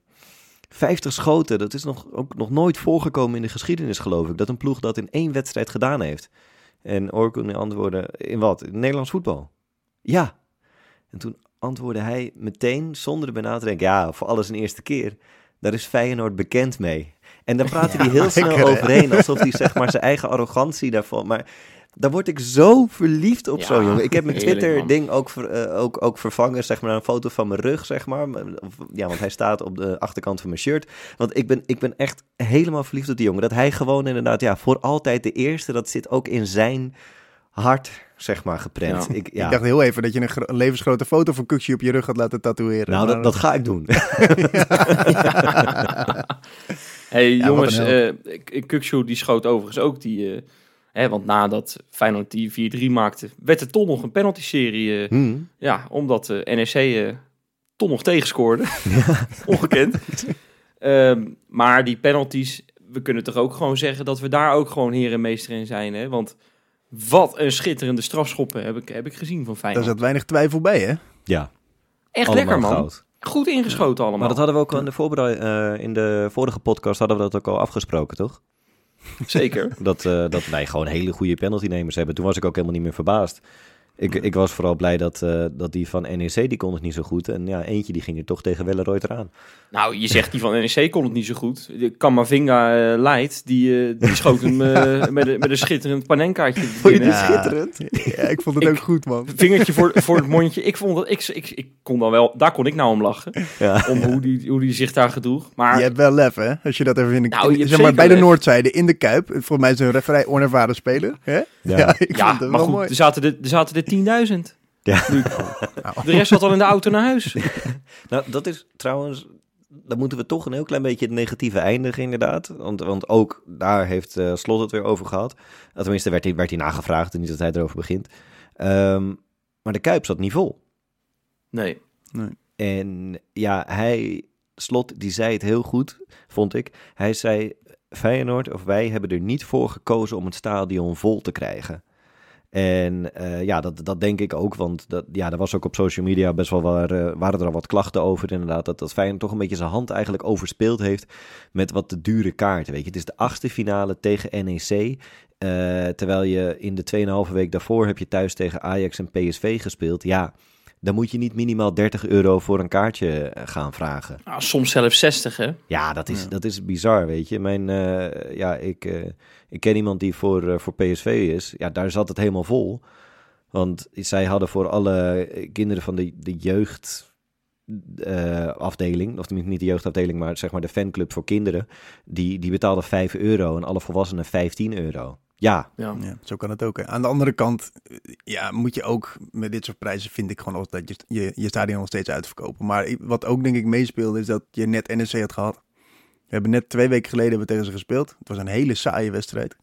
50 schoten, dat is nog, ook nog nooit voorgekomen in de geschiedenis, geloof ik. Dat een ploeg dat in één wedstrijd gedaan heeft. En Orkun antwoordde: In wat? In Nederlands voetbal? Ja. En toen antwoordde hij meteen, zonder erbij na te denken: Ja, voor alles een eerste keer. Daar is Feyenoord bekend mee. En daar praatte [LAUGHS] hij heel snel lekker, overheen, alsof hij zeg maar zijn eigen [LAUGHS] arrogantie daarvan. Maar daar word ik zo verliefd op Ja, zo, jongen. Ik heb mijn Twitter-ding ook, ver- eh, ook, ook vervangen, zeg maar, een foto van mijn rug, zeg maar. Ja, want hij staat op de achterkant van mijn shirt. Want ik ben, ik ben echt helemaal verliefd op die jongen. Dat hij gewoon inderdaad, ja, voor altijd de eerste, dat zit ook in zijn hart, zeg maar, geprent. Ja. Ik, ja. Ik dacht heel even dat je een, gro- een levensgrote foto van Kukje op je rug had laten tatoeëren. nou, Maar- dat, dat ga ik doen. [LAUGHS] [LAUGHS] hey, Ja, jongens, Kukçu die schoot overigens ook die... eh, hè, want nadat Feyenoord die 4-3 maakte, werd er toch nog een penalty-serie. eh, Hm. ja, omdat de NEC eh toch nog tegenscoorde. [LAUGHS] Ongekend. Ehm, maar die penalties, we kunnen toch ook gewoon zeggen dat we daar ook gewoon heer en meester in zijn. Hè? Want wat een schitterende strafschoppen heb ik, heb ik gezien van Daar Feyenoord. zat weinig twijfel bij, hè? Ja, Echt allemaal lekker, man. goud. Goed ingeschoten allemaal. Maar dat hadden we ook al in de, eh, in de vorige podcast hadden we dat ook al afgesproken, toch? Zeker. [LAUGHS] Dat, eh, dat wij gewoon hele goede penaltynemers hebben. Toen was ik ook helemaal niet meer verbaasd. Ik, ik was vooral blij dat, eh, dat die van NEC, die kon het niet zo goed. En ja, eentje die ging er toch tegen Welleroy eraan. Nou, je zegt die van NEC kon het niet zo goed. De Kamavinga Leidt, die, eh, die schoot hem eh, [LAUGHS] met, een- met een schitterend panenkaartje. Vond je die schitterend? Ja, ik vond het Ik- ook goed, man. Vingertje voor, voor het mondje. Ik vond dat, ik, ik, ik kon dan wel, daar kon ik nou om lachen. Ja. Om hoe die, hoe die zich daar gedroeg. Maar Je hebt wel lef, hè? Als je dat even in de... Nou, in- zeg maar, bij de lef. Noordzijde, in de Kuip. Volgens mij is een vrij onervaren speler. Hè? [LAUGHS] Ja. ik Ja, vond het maar wel goed, mooi. er zaten er, er, zaten er 10.000. Ja. Nu, [LAUGHS] De rest zat al in de auto naar huis. [LAUGHS] Nou, dat is trouwens dan moeten we toch een heel klein beetje het negatieve eindigen, inderdaad. Want, want ook daar heeft eh, Slot het weer over gehad. Uh, tenminste, werd hij, werd hij nagevraagd en niet dat hij erover begint. Um, maar de Kuip zat niet vol. Nee. nee. En ja, hij, Slot, die zei het heel goed, vond ik. Hij zei, Feyenoord of wij hebben er niet voor gekozen om het stadion vol te krijgen. En uh, ja, dat, dat denk ik ook, want dat, ja, er was ook op social media best wel waar, uh, waren er al wat klachten over inderdaad. Dat, dat Feyenoord toch een beetje zijn hand eigenlijk overspeeld heeft met wat te dure kaarten. Weet je, het is de achtste finale tegen NEC. Uh, terwijl je in de 2,5 week daarvoor heb je thuis tegen Ajax en PSV gespeeld. Ja, dan moet je niet minimaal 30 euro voor een kaartje eh, gaan vragen. Nou, soms zelfs 60, hè? Ja, dat is, ja. dat is bizar, weet je. Mijn, uh, ja, ik, uh, ik ken iemand die voor, uh, voor PSV is. Ja, daar zat het helemaal vol. Want zij hadden voor alle kinderen van de, de jeugd afdeling, of niet de jeugdafdeling, maar zeg maar de fanclub voor kinderen, die, die betaalden 5 euro en alle volwassenen 15 euro. Ja. ja. ja. zo kan het ook. Hè. Aan de andere kant, ja, moet je ook met dit soort prijzen, vind ik gewoon altijd je, je, je stadion nog steeds uitverkopen. Maar wat ook denk ik meespeelde, is dat je net NEC had gehad. We hebben net twee weken geleden hebben we tegen ze gespeeld. Het was een hele saaie wedstrijd.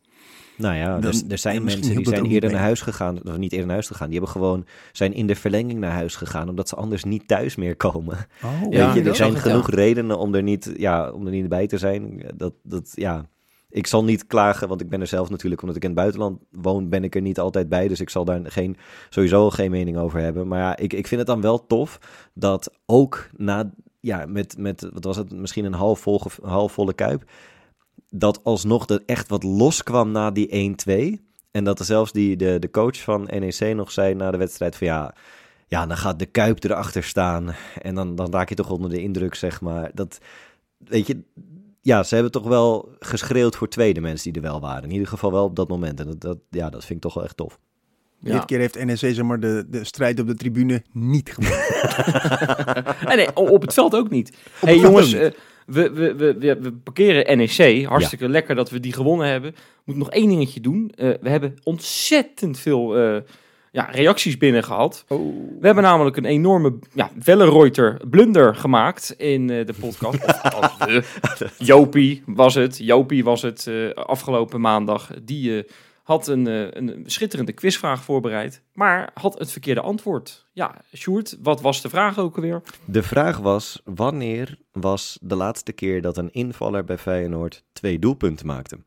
Nou ja, er, er zijn mensen die zijn eerder naar huis gegaan, of niet eerder naar huis gegaan. Die hebben gewoon, zijn in de verlenging naar huis gegaan, omdat ze anders niet thuis meer komen. Oh, ja, Weet je, er zijn genoeg ja. redenen om er, niet, ja, om er niet bij te zijn. Dat, dat, ja, ik zal niet klagen, want ik ben er zelf natuurlijk, omdat ik in het buitenland woon, ben ik er niet altijd bij. Dus ik zal daar geen, sowieso geen mening over hebben. Maar ja, ik, ik vind het dan wel tof dat ook na, ja, met, met wat was het, misschien een halfvolle, halfvolle kuip, dat alsnog er echt wat loskwam na die 1-2. En dat er zelfs die, de, de coach van NEC nog zei na de wedstrijd van ja, ja, dan gaat de Kuip erachter staan. En dan, dan raak je toch onder de indruk, zeg maar. Dat, weet je, ja, ze hebben toch wel geschreeuwd voor tweede mensen die er wel waren. In ieder geval wel op dat moment. En dat, dat, ja, dat vind ik toch wel echt tof. Ja. Dit keer heeft NEC zeg maar, de, de strijd op de tribune niet gemaakt. [LAUGHS] nee, nee, op het veld ook niet. Hé hey, jongens, uh, we, we, we, we parkeren NEC. Hartstikke ja. lekker dat we die gewonnen hebben. We moeten nog één dingetje doen. Uh, we hebben ontzettend veel... Uh, ja, reacties binnen gehad. Oh. We hebben namelijk een enorme ja, Wellenreuter blunder gemaakt in uh, de podcast. [LAUGHS] of, de, Jopie was het. Jopie was het uh, afgelopen maandag. Die uh, had een, een schitterende quizvraag voorbereid, maar had het verkeerde antwoord. Ja, Sjoerd, wat was de vraag ook alweer? De vraag was, wanneer was de laatste keer dat een invaller bij Feyenoord twee doelpunten maakte?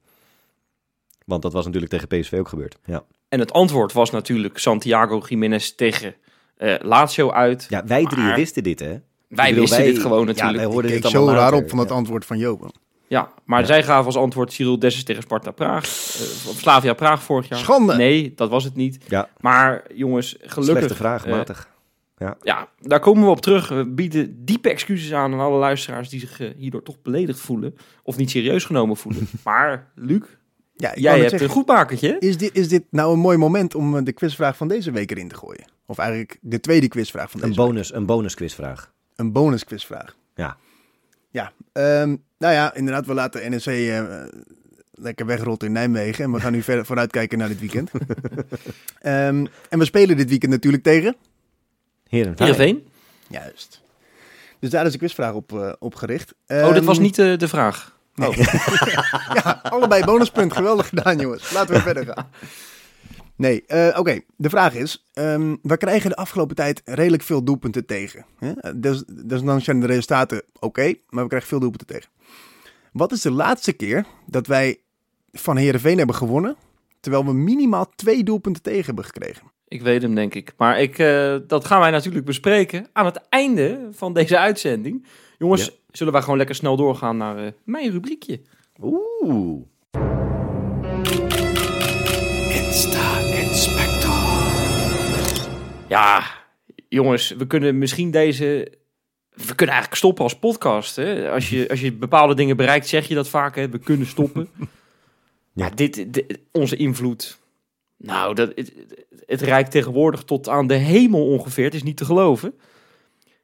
Want dat was natuurlijk tegen PSV ook gebeurd, ja. En het antwoord was natuurlijk Santiago Jiménez tegen uh, Lazio uit. Ja, wij drie maar... wisten dit, hè? Wij bedoel, wisten wij, dit gewoon natuurlijk. Ja, wij hoorden ik dit zo raar op van het antwoord van Joop. Ja, maar ja. zij gaven als antwoord Cyril Dessus tegen Sparta Praag. Uh, Slavia Praag vorig jaar. Schande! Nee, dat was het niet. Ja. Maar jongens, gelukkig... Slechte vraag, uh, matig. Ja. ja, daar komen we op terug. We bieden diepe excuses aan aan alle luisteraars die zich uh, hierdoor toch beledigd voelen. Of niet serieus genomen voelen. [LAUGHS] maar, Luc, ja, Jij hebt zeggen, een goed bakertje. Is dit, is dit nou een mooi moment om de quizvraag van deze week erin te gooien? Of eigenlijk de tweede quizvraag van deze een bonus, week? Een bonus quizvraag. Een bonus quizvraag. Ja. Ja, um, nou ja, inderdaad, we laten NEC uh, lekker wegrotten in Nijmegen. En we gaan nu [LAUGHS] verder vooruitkijken naar dit weekend. um, [LAUGHS] en we spelen dit weekend natuurlijk tegen... Heerenveen. Heerenveen. Juist. Dus daar is de quizvraag op, uh, op gericht. Um, oh, dat was niet uh, de vraag. Nee. Oh. [LAUGHS] ja, allebei bonuspunt. Geweldig gedaan, jongens. Laten we verder gaan. Nee, uh, oké. Okay. De vraag is, um, we krijgen de afgelopen tijd redelijk veel doelpunten tegen. Hè? Dus, dus dan zijn de resultaten oké, okay, maar we krijgen veel doelpunten tegen. Wat is de laatste keer dat wij van Heerenveen hebben gewonnen, terwijl we minimaal twee doelpunten tegen hebben gekregen? Ik weet hem, denk ik. Maar ik, uh, dat gaan wij natuurlijk bespreken aan het einde van deze uitzending. Jongens, ja. zullen wij gewoon lekker snel doorgaan naar uh, mijn rubriekje. Oeh. Insta-inspector. Ja, jongens, we kunnen misschien deze... We kunnen eigenlijk stoppen als podcast. Hè? Als, je, als je bepaalde dingen bereikt, zeg je dat vaak. Hè? We kunnen stoppen. [LAUGHS] ja, dit, dit, onze invloed... Nou, dat, het, het reikt tegenwoordig tot aan de hemel ongeveer. Het is niet te geloven.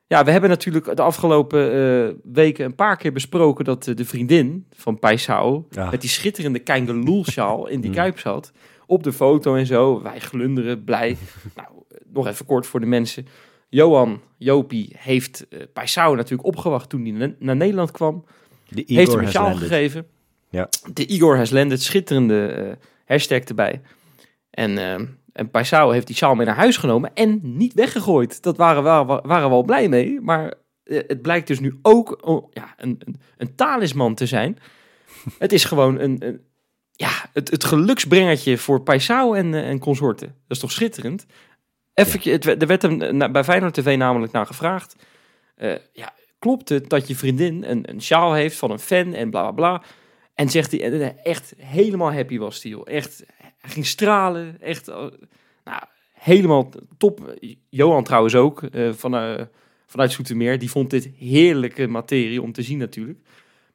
Ja, we hebben natuurlijk de afgelopen uh, weken een paar keer besproken dat uh, de vriendin van Paisao ja. met die schitterende Kangaloo-sjaal in die kuip zat. Op de foto en zo. Wij glunderen, blij. [LAUGHS] nou, nog even kort voor de mensen. Johan, Jopie, heeft uh, Paisao natuurlijk opgewacht toen hij na- naar Nederland kwam. De heeft hem Igor een sjaal gegeven. Ja. De Igor has landed, schitterende eh, hashtag erbij. En, eh en Paisao heeft die sjaal mee naar huis genomen en niet weggegooid. Dat waren we, wa- waren we al blij mee. Maar eh, het blijkt dus nu ook oh, ja, een, een, een talisman te zijn. [LAUGHS] het is gewoon een, een, ja, het, het geluksbrengertje voor Paisao en, eh, en consorten. Dat is toch schitterend? Even, het, er werd hem bij Feyenoord TV namelijk naar gevraagd. Eh, ja, klopt het dat je vriendin een, een sjaal heeft van een fan en bla bla bla? En zegt hij, echt helemaal happy was hij, joh. Echt, hij ging stralen, echt, eh, nou, helemaal top. Johan trouwens ook, eh, van, eh, vanuit Zoetermeer, die vond dit heerlijke materie om te zien natuurlijk.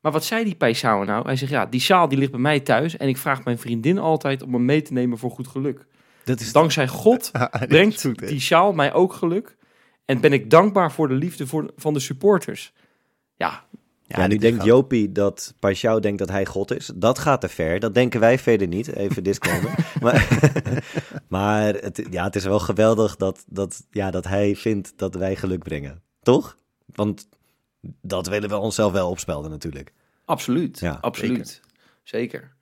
Maar wat zei die Paisao nou? Hij zegt, ja, die sjaal die ligt bij mij thuis en ik vraag mijn vriendin altijd om hem mee te nemen voor goed geluk. Dat is Dankzij God [LAUGHS] brengt goed, die sjaal mij ook geluk. En ben ik dankbaar voor de liefde voor, van de supporters. Ja, Ja, nu dit denkt gaat- Jopie dat Paixão denkt dat hij God is. Dat gaat te ver. Dat denken wij verder niet. Even [LAUGHS] disclaimer. maar [LAUGHS] maar het, ja, het is wel geweldig dat, dat, ja, dat hij vindt dat wij geluk brengen. Toch? Want dat willen we onszelf wel opspelden natuurlijk. absoluut. Ja, absoluut. Zeker.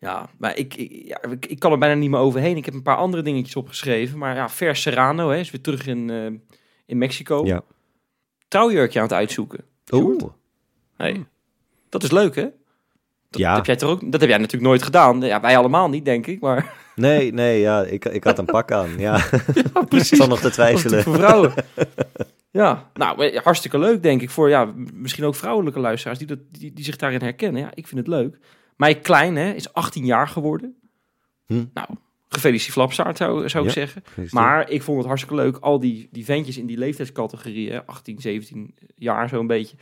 Ja, maar ik, ik, ja, ik, ik kan er bijna niet meer overheen. Ik heb een paar andere dingetjes opgeschreven. Maar ja, Ver Serrano hè, is weer terug in, eh, in Mexico. Ja. Trouwjurkje aan het uitzoeken. Sjoerd? Hey. Dat is leuk, hè? Dat, Ja. heb jij toch ook, dat heb jij natuurlijk nooit gedaan. Ja, wij allemaal niet, denk ik. Maar [LAUGHS] Nee, nee, ja, ik, ik had een pak aan. Ja, [LAUGHS] ja, ik precies. zal nog te twijfelen. voor vrouwen. ja, nou, hartstikke leuk denk ik voor ja, misschien ook vrouwelijke luisteraars die, dat, die, die zich daarin herkennen. Ja, ik vind het leuk. Mike Klein hè, is 18 jaar geworden. Hm. Nou, gefeliciteerd Flapstaart zou, zou ik Ja. zeggen. Maar ik vond het hartstikke leuk. Al die, die ventjes in die leeftijdscategorie, hè, 18, 17 jaar zo'n beetje.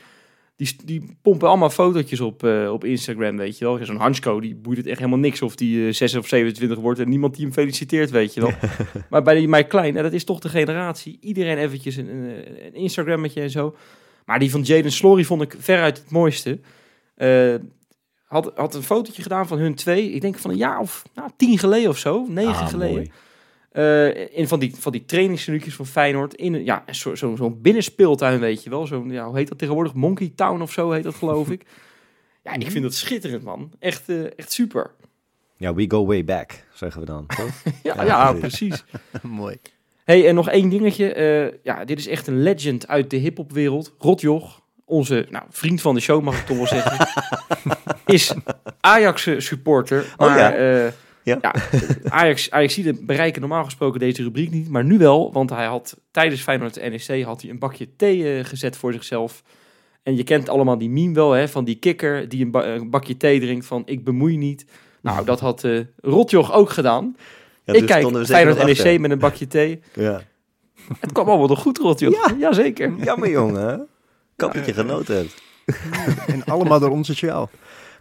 Die, die pompen allemaal fotootjes op, eh, op Instagram, weet je wel. Zo'n Hansko, die boeit het echt helemaal niks of die eh 6 of 27 wordt en niemand die hem feliciteert, weet je wel. [LAUGHS] maar bij die Mike Klein, hè, dat is toch de generatie. Iedereen eventjes een, een, een Instagrammetje en zo. Maar die van Jaden Slory vond ik veruit het mooiste. Eh, had, had een fotootje gedaan van hun twee. Ik denk van een jaar of nou, tien geleden of zo. Negen Ah, geleden. mooi. Eh, in van die, van die trainingstenuutjes van Feyenoord. In een, ja, zo'n zo, zo'n binnenspeeltuin, weet je wel. Zo'n, ja, hoe heet dat tegenwoordig? Monkey Town of zo heet dat, geloof ik. [LAUGHS] Ja, en ik vind dat schitterend, man. Echt, eh, echt super. Ja, we go way back, zeggen we dan. [LAUGHS] toch? Ja, Ja, ja, precies. [LAUGHS] Mooi. hey, en nog één dingetje. Eh, ja, dit is echt een legend uit de hip-hopwereld. Rotjoch, onze nou, vriend van de show, mag ik toch wel zeggen. is Ajax supporter. Oh, Maar, ja? Ja. ja, Ajax, Ajaxiden bereiken normaal gesproken deze rubriek niet. Maar nu wel, want hij had tijdens Feyenoord en NEC had hij een bakje thee eh, gezet voor zichzelf. En je kent allemaal die meme wel, hè, van die kikker die een, ba- een bakje thee drinkt van ik bemoei niet. Nou, dat had eh Rotjoch ook gedaan. Ja, ik dus kijk Feyenoord NEC achter. met een bakje thee. Ja. Het kwam allemaal nog goed, Rotjoch. Ja. Jazeker. Jammer, jongen. Kap dat je genoten hebt. En allemaal door onze sjaal.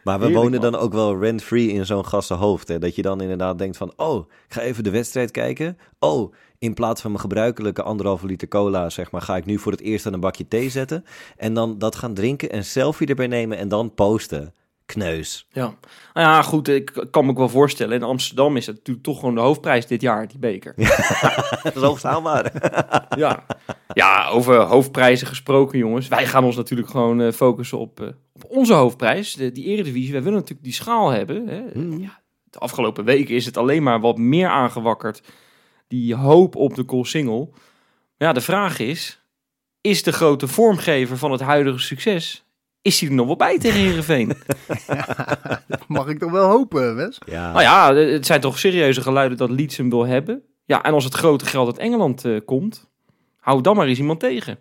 Maar we Heerlijk, wonen man. dan ook wel rent-free in zo'n gassenhoofd. Hè? Dat je dan inderdaad denkt van... Oh, ik ga even de wedstrijd kijken. Oh, in plaats van mijn gebruikelijke anderhalve liter cola... zeg maar, ga ik nu voor het eerst aan een bakje thee zetten. En dan dat gaan drinken, een selfie erbij nemen... en dan posten. Kneus. Ja. Nou ja, goed, ik kan me ook wel voorstellen. In Amsterdam is het natuurlijk toch gewoon de hoofdprijs dit jaar, die beker. [LAUGHS] dat is hoogstaanbaar. Ja. Ja, over hoofdprijzen gesproken, jongens. Wij gaan ons natuurlijk gewoon eh, focussen op, eh, op onze hoofdprijs, de, die Eredivisie. Wij willen natuurlijk die schaal hebben. Hè. Hmm. Ja, de afgelopen weken is het alleen maar wat meer aangewakkerd. Die hoop op de goal single. Ja, de vraag is, is de grote vormgever van het huidige succes... Is hij er nog wel bij tegen Heerenveen? [LAUGHS] [LAUGHS] Mag ik toch wel hopen, Wes? Ja, Nou ja, het zijn toch serieuze geluiden dat Leeds hem wil hebben. Ja, en als het grote geld uit Engeland eh, komt, hou dan maar eens iemand tegen.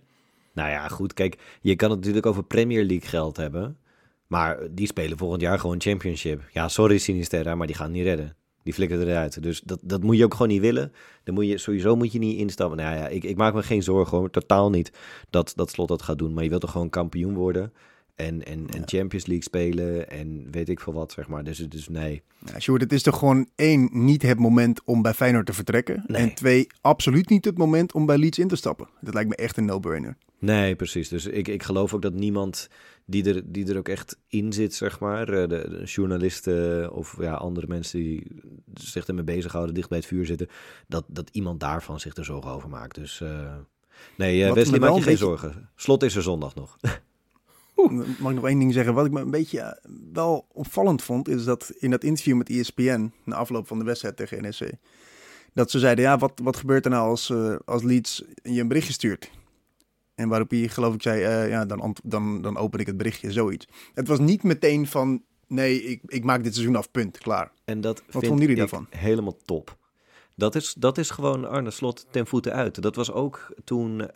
nou ja, goed. Kijk, je kan het natuurlijk over Premier League geld hebben. Maar die spelen volgend jaar gewoon Championship. Ja, sorry Sinisterra, maar die gaan niet redden. Die flikkeren eruit. Dus dat, dat moet je ook gewoon niet willen. Dan moet je, sowieso moet je niet instappen. Nou ja, ik, ik maak me geen zorgen hoor. Totaal niet dat, dat Slot dat gaat doen. Maar je wilt toch gewoon kampioen worden. En, en, en Champions League spelen. En weet ik veel wat, zeg maar. Dus, dus nee. Ja, Sjoerd, het is toch gewoon één, niet het moment om bij Feyenoord te vertrekken. Nee. En twee, absoluut niet het moment om bij Leeds in te stappen. Dat lijkt me echt een no-brainer. Nee, precies. Dus ik, ik geloof ook dat niemand die er, die er ook echt in zit, zeg maar. eh, De, de journalisten of ja, andere mensen die zich ermee bezighouden, dicht bij het vuur zitten. Dat, dat iemand daarvan zich er zorgen over maakt. Dus eh, Nee, Wat Wesley, maak je een geen beetje- zorgen. Slot is er zondag nog. [LAUGHS] Mag ik nog één ding zeggen? Wat ik me een beetje eh, wel opvallend vond, is dat in dat interview met E ESPN, na afloop van de wedstrijd tegen NEC, dat ze zeiden, ja, wat, wat gebeurt er nou als, eh, als Leeds je een berichtje stuurt? En waarop hij, geloof ik, zei, eh, ja, dan, dan, dan open ik het berichtje, zoiets. Het was niet meteen van, nee, ik, ik maak dit seizoen af, punt, klaar. En dat vind vonden jullie ik daarvan? helemaal top. Dat is, dat is gewoon Arne Slot ten voeten uit. Dat was ook toen,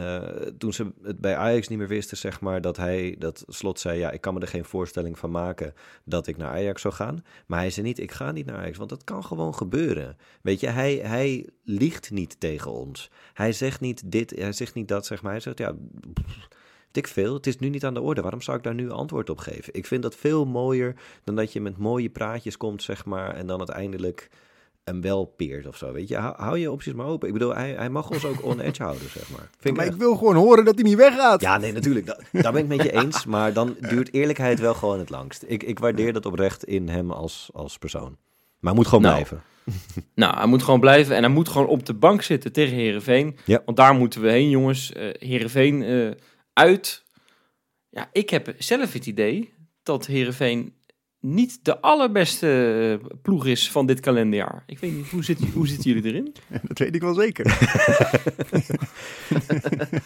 eh, toen ze het bij Ajax niet meer wisten, zeg maar, dat hij, dat Slot zei, ja, ik kan me er geen voorstelling van maken dat ik naar Ajax zou gaan. Maar hij zei niet, ik ga niet naar Ajax, want dat kan gewoon gebeuren. Weet je, hij, hij liegt niet tegen ons. Hij zegt niet dit, hij zegt niet dat, zeg maar. Hij zegt, ja, pff, weet ik veel, het is nu niet aan de orde. Waarom zou ik daar nu antwoord op geven? Ik vind dat veel mooier dan dat je met mooie praatjes komt, zeg maar, en dan uiteindelijk hem wel peert of zo. Weet je, hou, je opties maar open. Ik bedoel, hij, hij mag ons ook on edge [LAUGHS] houden, zeg maar. Vind maar ik echt. wil gewoon horen dat hij niet weggaat. Ja, nee, natuurlijk. Da- daar ben ik met je eens. Maar dan duurt eerlijkheid wel gewoon het langst. Ik, ik waardeer dat oprecht in hem als, als persoon. Maar hij moet gewoon Nou, blijven. [LAUGHS] Nou, hij moet gewoon blijven en hij moet gewoon op de bank zitten tegen Herenveen. Ja. Want daar moeten we heen, jongens. Eh Herenveen eh uit. Ja, ik heb zelf het idee dat Herenveen niet de allerbeste eh, ploeg is van dit kalenderjaar. Ik weet niet, hoe, zit, hoe zitten jullie erin? [LAUGHS] Dat weet ik wel zeker. [LAUGHS] [LAUGHS]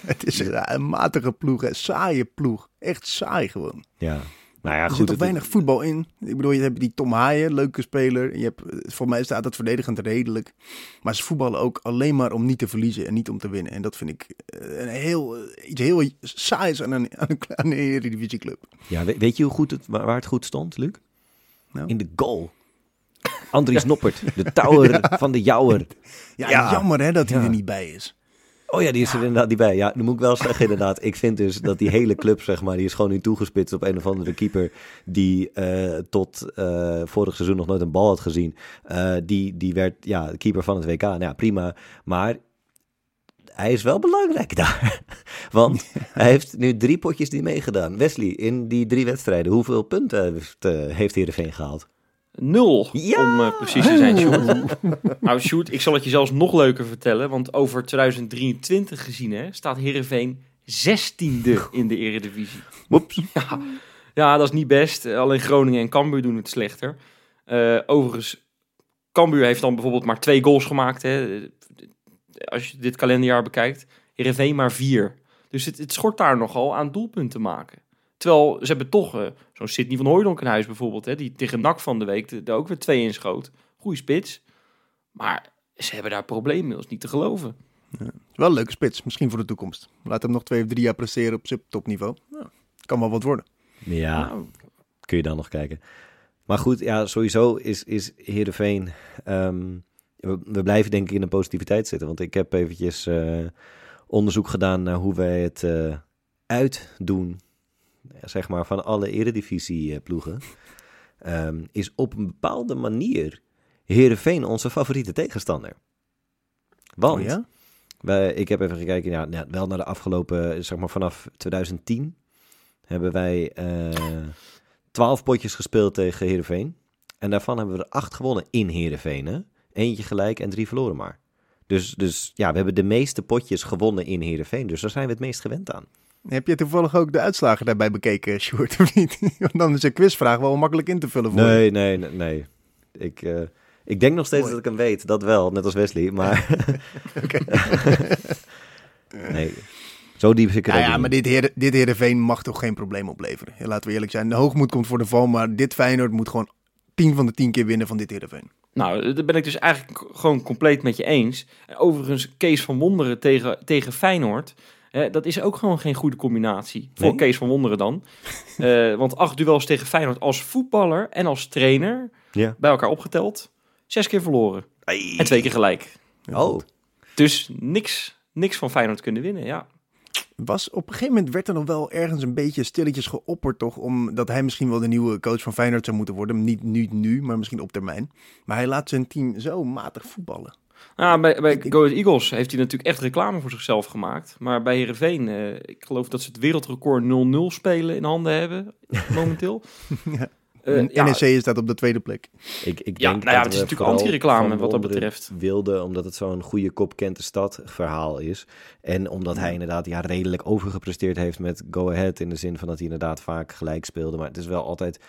het is een, een matige ploeg, een saaie ploeg. Echt saai gewoon. Ja. Nou ja, er goed. zit ook het- weinig voetbal in. Ik bedoel, je hebt die Tom Haaien, leuke speler. Je hebt, eh, voor mij staat het verdedigend redelijk. Maar ze voetballen ook alleen maar om niet te verliezen en niet om te winnen. En dat vind ik eh, een heel, eh, iets heel saais aan een, aan een [LAUGHS] Eredivisieclub. Ja, we- weet je hoe goed het, waar het goed stond, Luc? Nou? In de goal. Andries [LAUGHS] Noppert, de tower van de jouwer. Ja, Ja. jammer hè dat hij er niet bij is. Oh ja, die is er inderdaad niet bij. Ja, dan moet ik wel zeggen inderdaad. Ik vind dus dat die hele club, zeg maar, die is gewoon nu toegespitst op een of andere keeper die eh, tot eh, vorig seizoen nog nooit een bal had gezien. Eh, die, die werd, ja, de keeper van het WK. Nou ja, prima. Maar hij is wel belangrijk [LAUGHS] daar. Want hij heeft nu drie potjes die meegedaan. Wesley, in die drie wedstrijden, hoeveel punten heeft, eh, heeft Heerenveen gehaald? Nul, Ja! om eh, precies te zijn, Sjoerd. [LAUGHS] nou, Sjoerd, ik zal het je zelfs nog leuker vertellen. Want over 2023 gezien hè, staat Heerenveen 16e in de eredivisie. Woeps. [LAUGHS] Ja, ja, dat is niet best. Eh, Alleen Groningen en Cambuur doen het slechter. Eh, overigens, Cambuur heeft dan bijvoorbeeld maar twee goals gemaakt. Hè. Als je dit kalenderjaar bekijkt. Heerenveen maar vier. Dus het, het schort daar nogal aan doelpunten maken. Terwijl ze hebben toch eh, zo'n Sidney van Hooijdonk in huis bijvoorbeeld. Hè, die tegen NAC van de week er ook weer twee inschoot. Goeie spits. Maar ze hebben daar problemen mee. Dat is niet te geloven. Wel een leuke spits, misschien voor de toekomst. Laat hem nog twee of drie jaar presteren op subtopniveau. Nou, kan wel wat worden. Ja, Nou, kun je dan nog kijken. Maar goed, ja, sowieso is, is Heerenveen... ehm, we, we blijven denk ik in de positiviteit zitten. Want ik heb eventjes eh, onderzoek gedaan naar hoe wij het eh, uitdoen... zeg maar, van alle eredivisie-ploegen. Ehm, is op een bepaalde manier Heerenveen onze favoriete tegenstander. Want... Oh ja? Wij, ik heb even gekeken, ja, nou, wel naar de afgelopen, zeg maar vanaf 2010 hebben wij eh 12 potjes gespeeld tegen Heerenveen. En daarvan hebben we er acht gewonnen in Heerenveen. Hè? Eentje gelijk en drie verloren maar. Dus, dus ja, we hebben de meeste potjes gewonnen in Heerenveen. Dus daar zijn we het meest gewend aan. Heb je toevallig ook de uitslagen daarbij bekeken, Sjoerd, of niet? [LAUGHS] Want dan is een quizvraag wel makkelijk in te vullen voor je. Nee, nee, nee. nee. Ik, eh, ik denk nog steeds Mooi. dat ik hem weet. Dat wel, net als Wesley. Maar [LAUGHS] [LAUGHS] nee, zo diep zit ik er Ja, maar dit, Heer, dit Heerenveen mag toch geen probleem opleveren. Ja, laten we eerlijk zijn. De hoogmoed komt voor de val, maar dit Feyenoord moet gewoon 10 van de 10 keer winnen van dit Heerenveen. Nou, daar ben ik dus eigenlijk gewoon compleet met je eens. En Overigens, Kees van Wonderen tegen, tegen Feyenoord. Eh, dat is ook gewoon geen goede combinatie. Voor Nee? Kees van Wonderen dan. [LAUGHS] Eh, want acht duels tegen Feyenoord als voetballer en als trainer. Ja. Bij elkaar opgeteld. Zes keer verloren. En twee keer gelijk. Oh, Dus niks, niks van Feyenoord kunnen winnen, ja. Was, op een gegeven moment werd er nog wel ergens een beetje stilletjes geopperd, toch? Omdat hij misschien wel de nieuwe coach van Feyenoord zou moeten worden. Niet nu, nu, maar misschien op termijn. Maar hij laat zijn team zo matig voetballen. Nou, bij, bij Go Ahead Eagles heeft hij natuurlijk echt reclame voor zichzelf gemaakt. Maar bij Heerenveen, eh ik geloof dat ze het wereldrecord 0-0 spelen in handen hebben, [LAUGHS] momenteel. Eh, En ja, NEC staat op de tweede plek. Ik, ik Ja, denk nou ja, dat het is natuurlijk anti-reclame wat dat betreft. wilde, omdat het zo'n goede kop kent de stad verhaal is. En omdat hij inderdaad ja, redelijk overgepresteerd heeft met Go Ahead. In de zin van dat hij inderdaad vaak gelijk speelde. Maar het is wel altijd...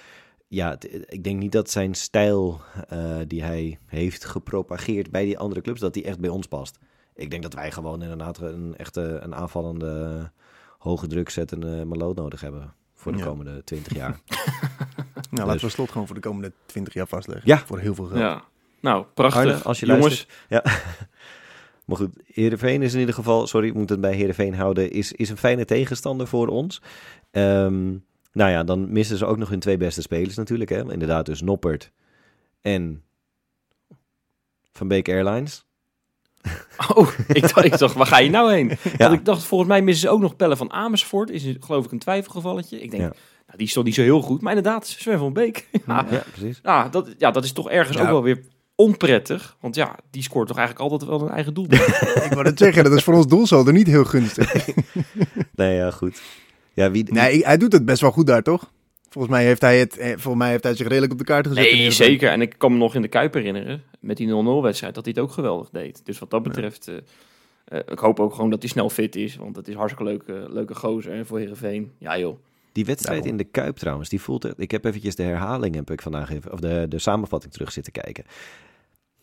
Ja, het- ik denk niet dat zijn stijl eh, die hij heeft gepropageerd bij die andere clubs, dat die echt bij ons past. Ik denk dat wij gewoon inderdaad een echte een aanvallende hoge druk zettende Maloot nodig hebben voor de Ja. komende 20 jaar. [LAUGHS] Nou, laten Dus- we slot gewoon voor de komende 20 jaar vastleggen. Ja. Voor heel veel geld. ja. Nou, prachtig. Arne, als je Jongens, luistert. Ja. [LAUGHS] Maar goed, Heerenveen is in ieder geval, sorry, ik moet het bij Heerenveen houden, is, is een fijne tegenstander voor ons. Ehm, nou ja, dan missen ze ook nog hun twee beste spelers natuurlijk. Hè? Inderdaad, dus Noppert en Van Beek Airlines. [LAUGHS] Oh, ik dacht, ik dacht, waar ga je nou heen? [LAUGHS] Ja. Want ik dacht, volgens mij missen ze ook nog Pelle van Amersfoort. Is geloof ik een twijfelgevalletje. Ik denk, Ja. nou, die is toch niet zo heel goed. Maar inderdaad, Sven van Beek. [LAUGHS] ja, Ja, precies. ja, dat, ja, dat is toch ergens Ja. ook wel weer onprettig. Want ja, die scoort toch eigenlijk altijd wel een eigen doel. Ik wou het zeggen, dat is voor ons doelsaldo niet heel gunstig. Nee, ja, goed. Ja, wie, Nee, hij doet het best wel goed daar, toch? Volgens mij heeft hij, het, eh, volgens mij heeft hij zich redelijk op de kaart gezet. Nee, zeker. En ik kan me nog in de Kuip herinneren, met die 0-0-wedstrijd, dat hij het ook geweldig deed. Dus wat dat betreft, eh, eh, ik hoop ook gewoon dat hij snel fit is. Want het is hartstikke leuke, leuke gozer hè, voor Heerenveen. Ja joh. Die wedstrijd Daarom. in de Kuip trouwens, die voelt echt... Ik heb eventjes de herhaling, heb ik vandaag even, of de, de samenvatting terug zitten kijken.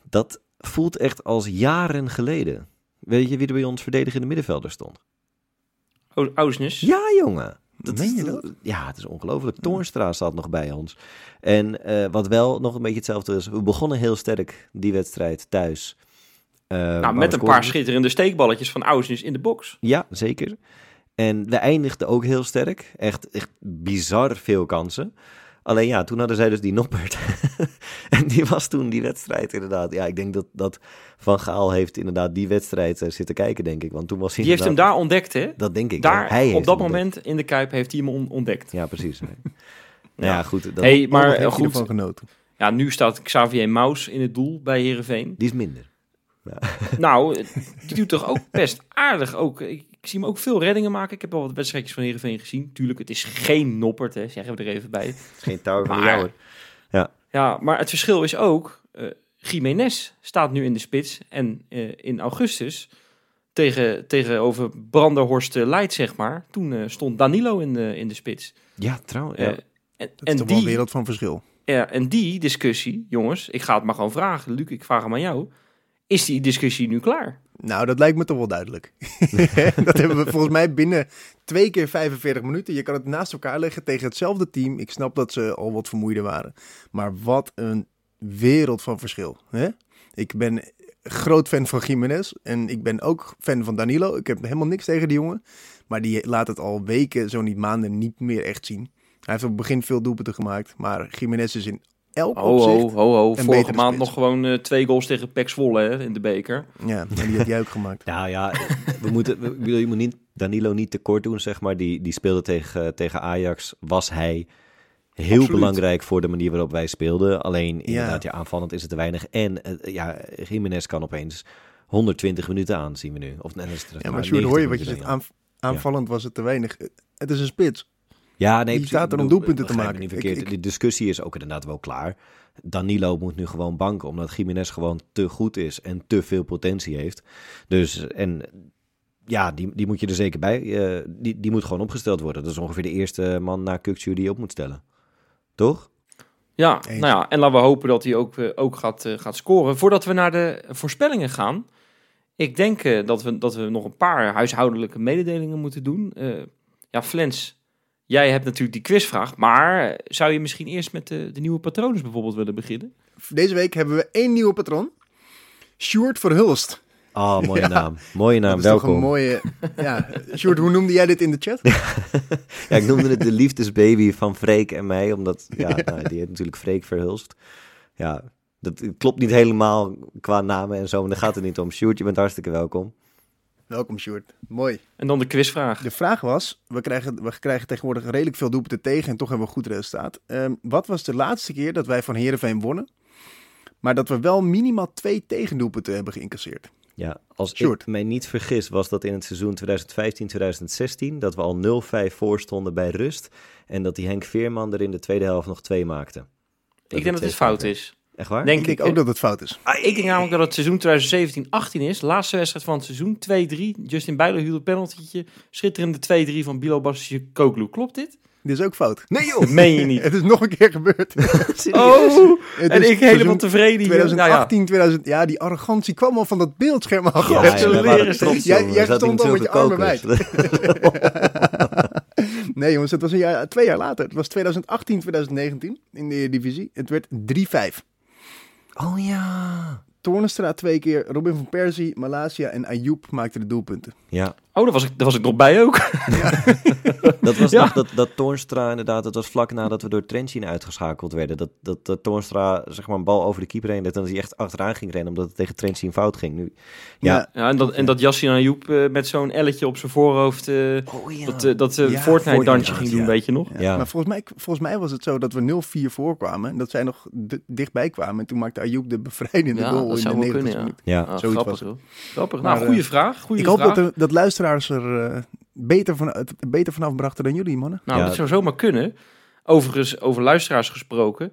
Dat voelt echt als jaren geleden. Weet je wie er bij ons verdedigende middenvelder stond? Ousnes. Ja, jongen. Dat Meen is, je dat? Ja, het is ongelooflijk. Toornstra zat nog bij ons. En eh, wat wel nog een beetje hetzelfde is. We begonnen heel sterk die wedstrijd thuis. Eh, nou, met een paar schitterende steekballetjes van Ousnes in de box. Ja, zeker. En we eindigden ook heel sterk. Echt, echt bizar veel kansen. Alleen ja, toen hadden zij dus die Noppert. [LAUGHS] en die was toen die wedstrijd inderdaad. Ja, ik denk dat, dat Van Gaal heeft inderdaad die wedstrijd eh, zitten kijken, denk ik. Want toen was hij Die heeft hem daar ontdekt, hè? Dat denk ik. Daar. Hij heeft op dat ontdekt. moment in de Kuip heeft hij hem on- ontdekt. Ja, precies. [LAUGHS] nou ja, goed. Dat, hey, Maar heeft eh, goed. ervan genoten. Ja, nu staat Xavier Maus in het doel bij Heerenveen. Die is minder. Nou, [LAUGHS] die doet toch ook best aardig. Ook, ik, ik zie hem ook veel reddingen maken. Ik heb al wat wedstrijdjes van Heerenveen gezien. Tuurlijk, het is geen noppert, hè, zeggen we er even bij. Het is [LAUGHS] geen touw van Maar- jouwer. Ja, maar het verschil is ook... eh Jiménez staat nu in de spits. En eh, in augustus, tegen, tegenover Branderhorst eh, Leid, zeg maar... toen eh, stond Danilo in de, in de spits. Ja, trouwens. Ja. en, Dat is en toch wel een wereld van verschil. ja, en die discussie, jongens... Ik ga het maar gewoon vragen. Luc, ik vraag hem aan jou. Is die discussie nu klaar? Nou, dat lijkt me toch wel duidelijk. [LAUGHS] dat hebben we volgens mij binnen twee keer 45 minuten. Je kan het naast elkaar leggen tegen hetzelfde team. Ik snap dat ze al wat vermoeider waren. Maar wat een wereld van verschil. Hè? Ik ben groot fan van Jiménez. En ik ben ook fan van Danilo. Ik heb helemaal niks tegen die jongen. Maar die laat het al weken, zo niet maanden, niet meer echt zien. Hij heeft op het begin veel doelpunten gemaakt. Maar Jiménez is in elk Ho, opzicht... ho, ho, ho. een Vorige maand spits. nog gewoon eh, twee goals tegen Pek Zwolle hè, in de beker. Ja, en die had jij ook gemaakt. [LAUGHS] Nou ja, we moeten, we, je moet niet, Danilo niet tekort doen, zeg maar. Die, die speelde tegen, tegen Ajax, was hij heel Absoluut. belangrijk voor de manier waarop wij speelden. Alleen inderdaad, ja, aanvallend is het te weinig. En eh, ja, Jiménez kan opeens 120 minuten aan, zien we nu. Of net is het Ja, maar Sjoerd, hoor je 90 wat je zegt? Aan, aanvallend was het te weinig. Het is een spits. Ja, nee, Die staat er om doelpunten te maken. Niet verkeerd. Ik- ik- De discussie is ook inderdaad wel klaar. Danilo moet nu gewoon banken, omdat Jiménez gewoon te goed is en te veel potentie heeft. Dus, en ja, die, die moet je er zeker bij. eh, die, die moet gewoon opgesteld worden. Dat is ongeveer de eerste man na Kukcu die je op moet stellen. Toch? Ja, Eens. nou ja, en laten we hopen dat hij ook, eh, ook gaat, eh, gaat scoren. Voordat we naar de voorspellingen gaan. Ik denk eh, dat, we, dat we nog een paar huishoudelijke mededelingen moeten doen. Eh, ja, Flens, jij hebt natuurlijk die quizvraag. Maar zou je misschien eerst met de, de nieuwe patronen bijvoorbeeld willen beginnen? Deze week hebben we één nieuwe patroon. Sjoerd Verhulst. Oh, [LAUGHS] mooie Ja. naam. Mooie naam, dat is toch welkom. een mooie... Ja, Sjoerd, hoe noemde jij dit in de chat? [LAUGHS] Ja, ik noemde het de liefdesbaby van Freek en mij, omdat ja, Nou, die heeft natuurlijk Freek verhulst. Ja, dat klopt niet helemaal qua namen en zo, maar daar gaat het niet om. Sjoerd, je bent hartstikke welkom. Welkom Sjoerd. Mooi. En dan de quizvraag. De vraag was, we krijgen, we krijgen tegenwoordig redelijk veel doelpunten tegen en toch hebben we een goed resultaat. Ehm, wat was de laatste keer dat wij van Heerenveen wonnen, maar dat we wel minimaal twee tegendoelpunten hebben geïncasseerd? Ja, als ik mij niet vergis, was dat in het seizoen 2015-2016 dat we al 0-5 voor stonden bij rust. En dat die Henk Veerman er in de tweede helft nog twee maakte. Ik denk dat het fout is. Echt waar? Denk Ik denk ik, ook dat het fout is. Ik denk namelijk dat het seizoen 2017-18 is. Laatste wedstrijd van het seizoen. 2-3. Justin Bijlo hield een penaltytje. Schitterende 2-3 van Bilo Basje Koglu. Klopt dit? Dit is ook fout. Nee joh! [LAUGHS] Dat meen je niet. Het is nog een keer gebeurd. [LAUGHS] Oh! Het En ik helemaal tevreden hier. 2018, 2000. Ja, die arrogantie kwam al van dat beeldscherm af. Ja, Ja, ja, trots, Jij- stond al met je armen kokers. [LAUGHS] Nee jongens, het was een jaar, twee jaar later. Het was 2018, 2019 in de divisie. Het werd 3-5. Oh ja. Toornstra twee keer, Robin van Persie, Malasia en Ayoub maakten de doelpunten. Ja, Oh, daar was, ik, daar was ik nog bij ook. [LAUGHS] dat was Ja. nog dat, dat Toornstra inderdaad, dat was vlak nadat we door Trentin uitgeschakeld werden. Dat, dat, dat Toornstra zeg maar een bal over de keeper heen deed en dat hij echt achteraan ging rennen omdat het tegen Trentin fout ging. Nu, Ja. Ja, en dat, en dat Yassin Ayoub eh, met zo'n elletje op zijn voorhoofd... eh, Oh ja. dat, eh, dat Ja, Fortnite-dansje Fortnite, ging doen, ja. weet je nog? Ja. Ja. Maar volgens mij, volgens mij was het zo dat we 0-4 voorkwamen. En dat zij nog dichtbij kwamen. En toen maakte Ayoub de bevrijdende Ja, goal dat in zou de wel 90 kunnen, ja. Ah, Zoiets grappig, was. Grappig. Maar, nou, goede vraag. Goeie Ik hoop dat, dat luisteraars er eh, beter, van, het beter vanaf brachten dan jullie, mannen. Nou, Ja. dat zou zomaar kunnen. Overigens, over luisteraars gesproken.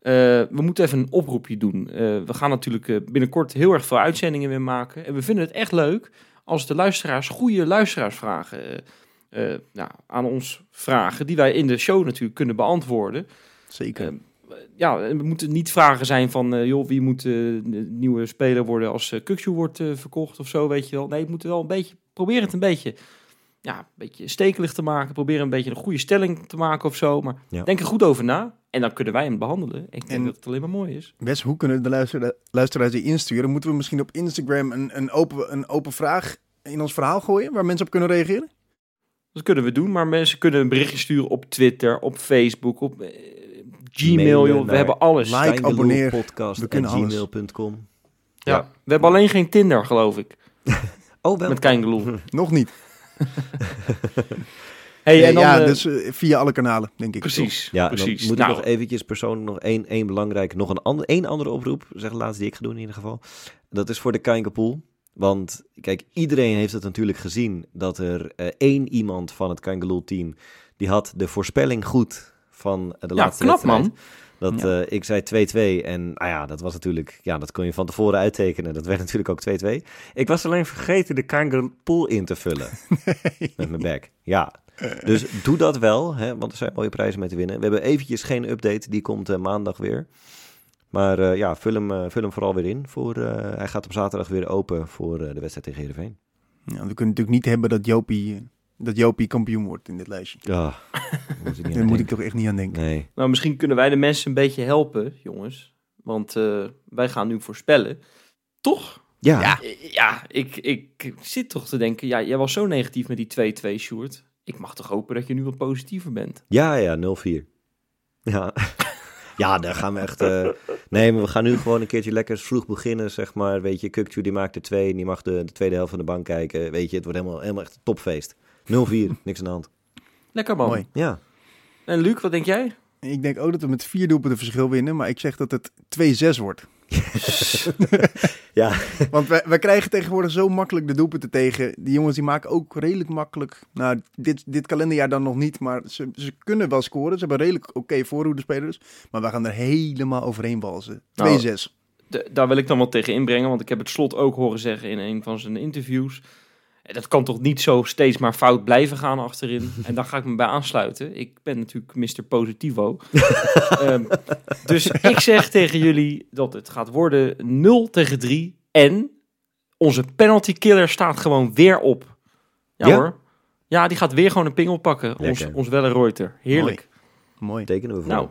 Eh, we moeten even een oproepje doen. Eh, we gaan natuurlijk binnenkort heel erg veel uitzendingen weer maken. En we vinden het echt leuk als de luisteraars goede luisteraarsvragen eh, eh, nou, aan ons vragen. Die wij in de show natuurlijk kunnen beantwoorden. Zeker. Eh, ja, en het moeten niet vragen zijn van, eh, joh, wie moet de nieuwe speler worden als uh, Kukju wordt verkocht of zo, weet je wel. Nee, het moet wel een beetje, probeer het een beetje, ja, een beetje stekelig te maken. Probeer een beetje een goede stelling te maken of zo. Maar Ja. denk er goed over na. En dan kunnen wij hem behandelen. Ik denk En- dat het alleen maar mooi is. Wes, hoe kunnen de luistera- luisteraars die insturen? Moeten we misschien op Instagram een, een, open, een open vraag in ons verhaal gooien waar mensen op kunnen reageren? Dat kunnen we doen, maar mensen kunnen een berichtje sturen op Twitter, op Facebook, op eh, Gmail. Joh. We hebben alles. Like, abonneer. podcast We kunnen alles. gmail.com. ja. ja. We hebben alleen geen Tinder, geloof ik, [LAUGHS] Oh, wel. met Keingeloel. [LAUGHS] Nog niet. [LAUGHS] Hey, en dan, ja, eh, dus eh, via alle kanalen, denk ik. precies. Ja, precies. dan moet Nou, ik nog eventjes persoonlijk nog één, één belangrijk, nog een, ander, één andere oproep, zeg de laatste die ik ga doen in ieder geval. Dat is voor de Kankerpool. Want kijk, iedereen heeft het natuurlijk gezien dat er eh, één iemand van het Kangaloo team, die had de voorspelling goed van de Ja, laatste knap, wedstrijd. man. Dat, Ja. eh, ik zei 2-2 en nou ja, dat was natuurlijk, ja, dat kon je van tevoren uittekenen. Dat werd [LAUGHS] natuurlijk ook 2-2. Ik was alleen vergeten de Kangaroo in te vullen [LAUGHS] met mijn back. Ja, dus doe dat wel, hè, want er zijn mooie prijzen mee te winnen. We hebben eventjes geen update, die komt eh, maandag weer. Maar eh, ja, vul hem, vul hem vooral weer in. Voor, hij gaat op zaterdag weer open voor de wedstrijd tegen Heerenveen. Ja, we kunnen natuurlijk niet hebben dat Jopie, dat Jopie kampioen wordt in dit lijstje. Ja, daar moet ik Daar moet toch echt niet aan denken. Nee. Nou, misschien kunnen wij de mensen een beetje helpen, jongens. Want eh, wij gaan nu voorspellen. Toch? Ja, Ja. Ja, ik, ik zit toch te denken... Ja, jij was zo negatief met die 2-2, Sjoerd. Ik mag toch hopen dat je nu wat positiever bent. Ja, ja, 0-4. Ja. [LAUGHS] ja, daar gaan we echt... eh, Nee, maar we gaan nu gewoon een keertje lekker vroeg beginnen, zeg maar. Weet je, Kukju die maakt er twee en die mag de, de tweede helft van de bank kijken. Weet je, het wordt helemaal, helemaal echt een topfeest. 0-4, niks aan de hand. Lekker man. Mooi. Ja. En Luc, wat denk jij? Ik denk ook dat we met vier doelpunten verschil winnen, maar ik zeg dat het 2-6 wordt. [LAUGHS] Ja. [LAUGHS] Want wij, wij krijgen tegenwoordig zo makkelijk de doelpunten tegen. Die jongens die maken ook redelijk makkelijk. Nou, dit, dit kalenderjaar dan nog niet, maar ze, ze kunnen wel scoren. Ze hebben redelijk oké voorhoede spelers. Maar wij gaan er helemaal overheen walsen. 2-6. Nou, daar wil ik dan wat tegen inbrengen, want ik heb het slot ook horen zeggen in een van zijn interviews. Dat kan toch niet zo steeds maar fout blijven gaan achterin. [LAUGHS] En daar ga ik me bij aansluiten. Ik ben natuurlijk Mr. Positivo. [LAUGHS] Ehm, dus ik zeg tegen jullie dat het gaat worden 0 tegen 3. En onze penalty killer staat gewoon weer op. Ja, Ja? hoor. Ja, die gaat weer gewoon een pingel pakken. Ons, ons Wellenreuter. Heerlijk. Mooi. Tekenen we voor. Nou,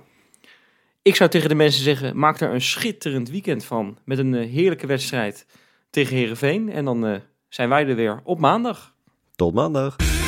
ik zou tegen de mensen zeggen, maak er een schitterend weekend van. Met een eh, heerlijke wedstrijd tegen Herenveen. En dan eh, zijn wij er weer op maandag. Tot maandag.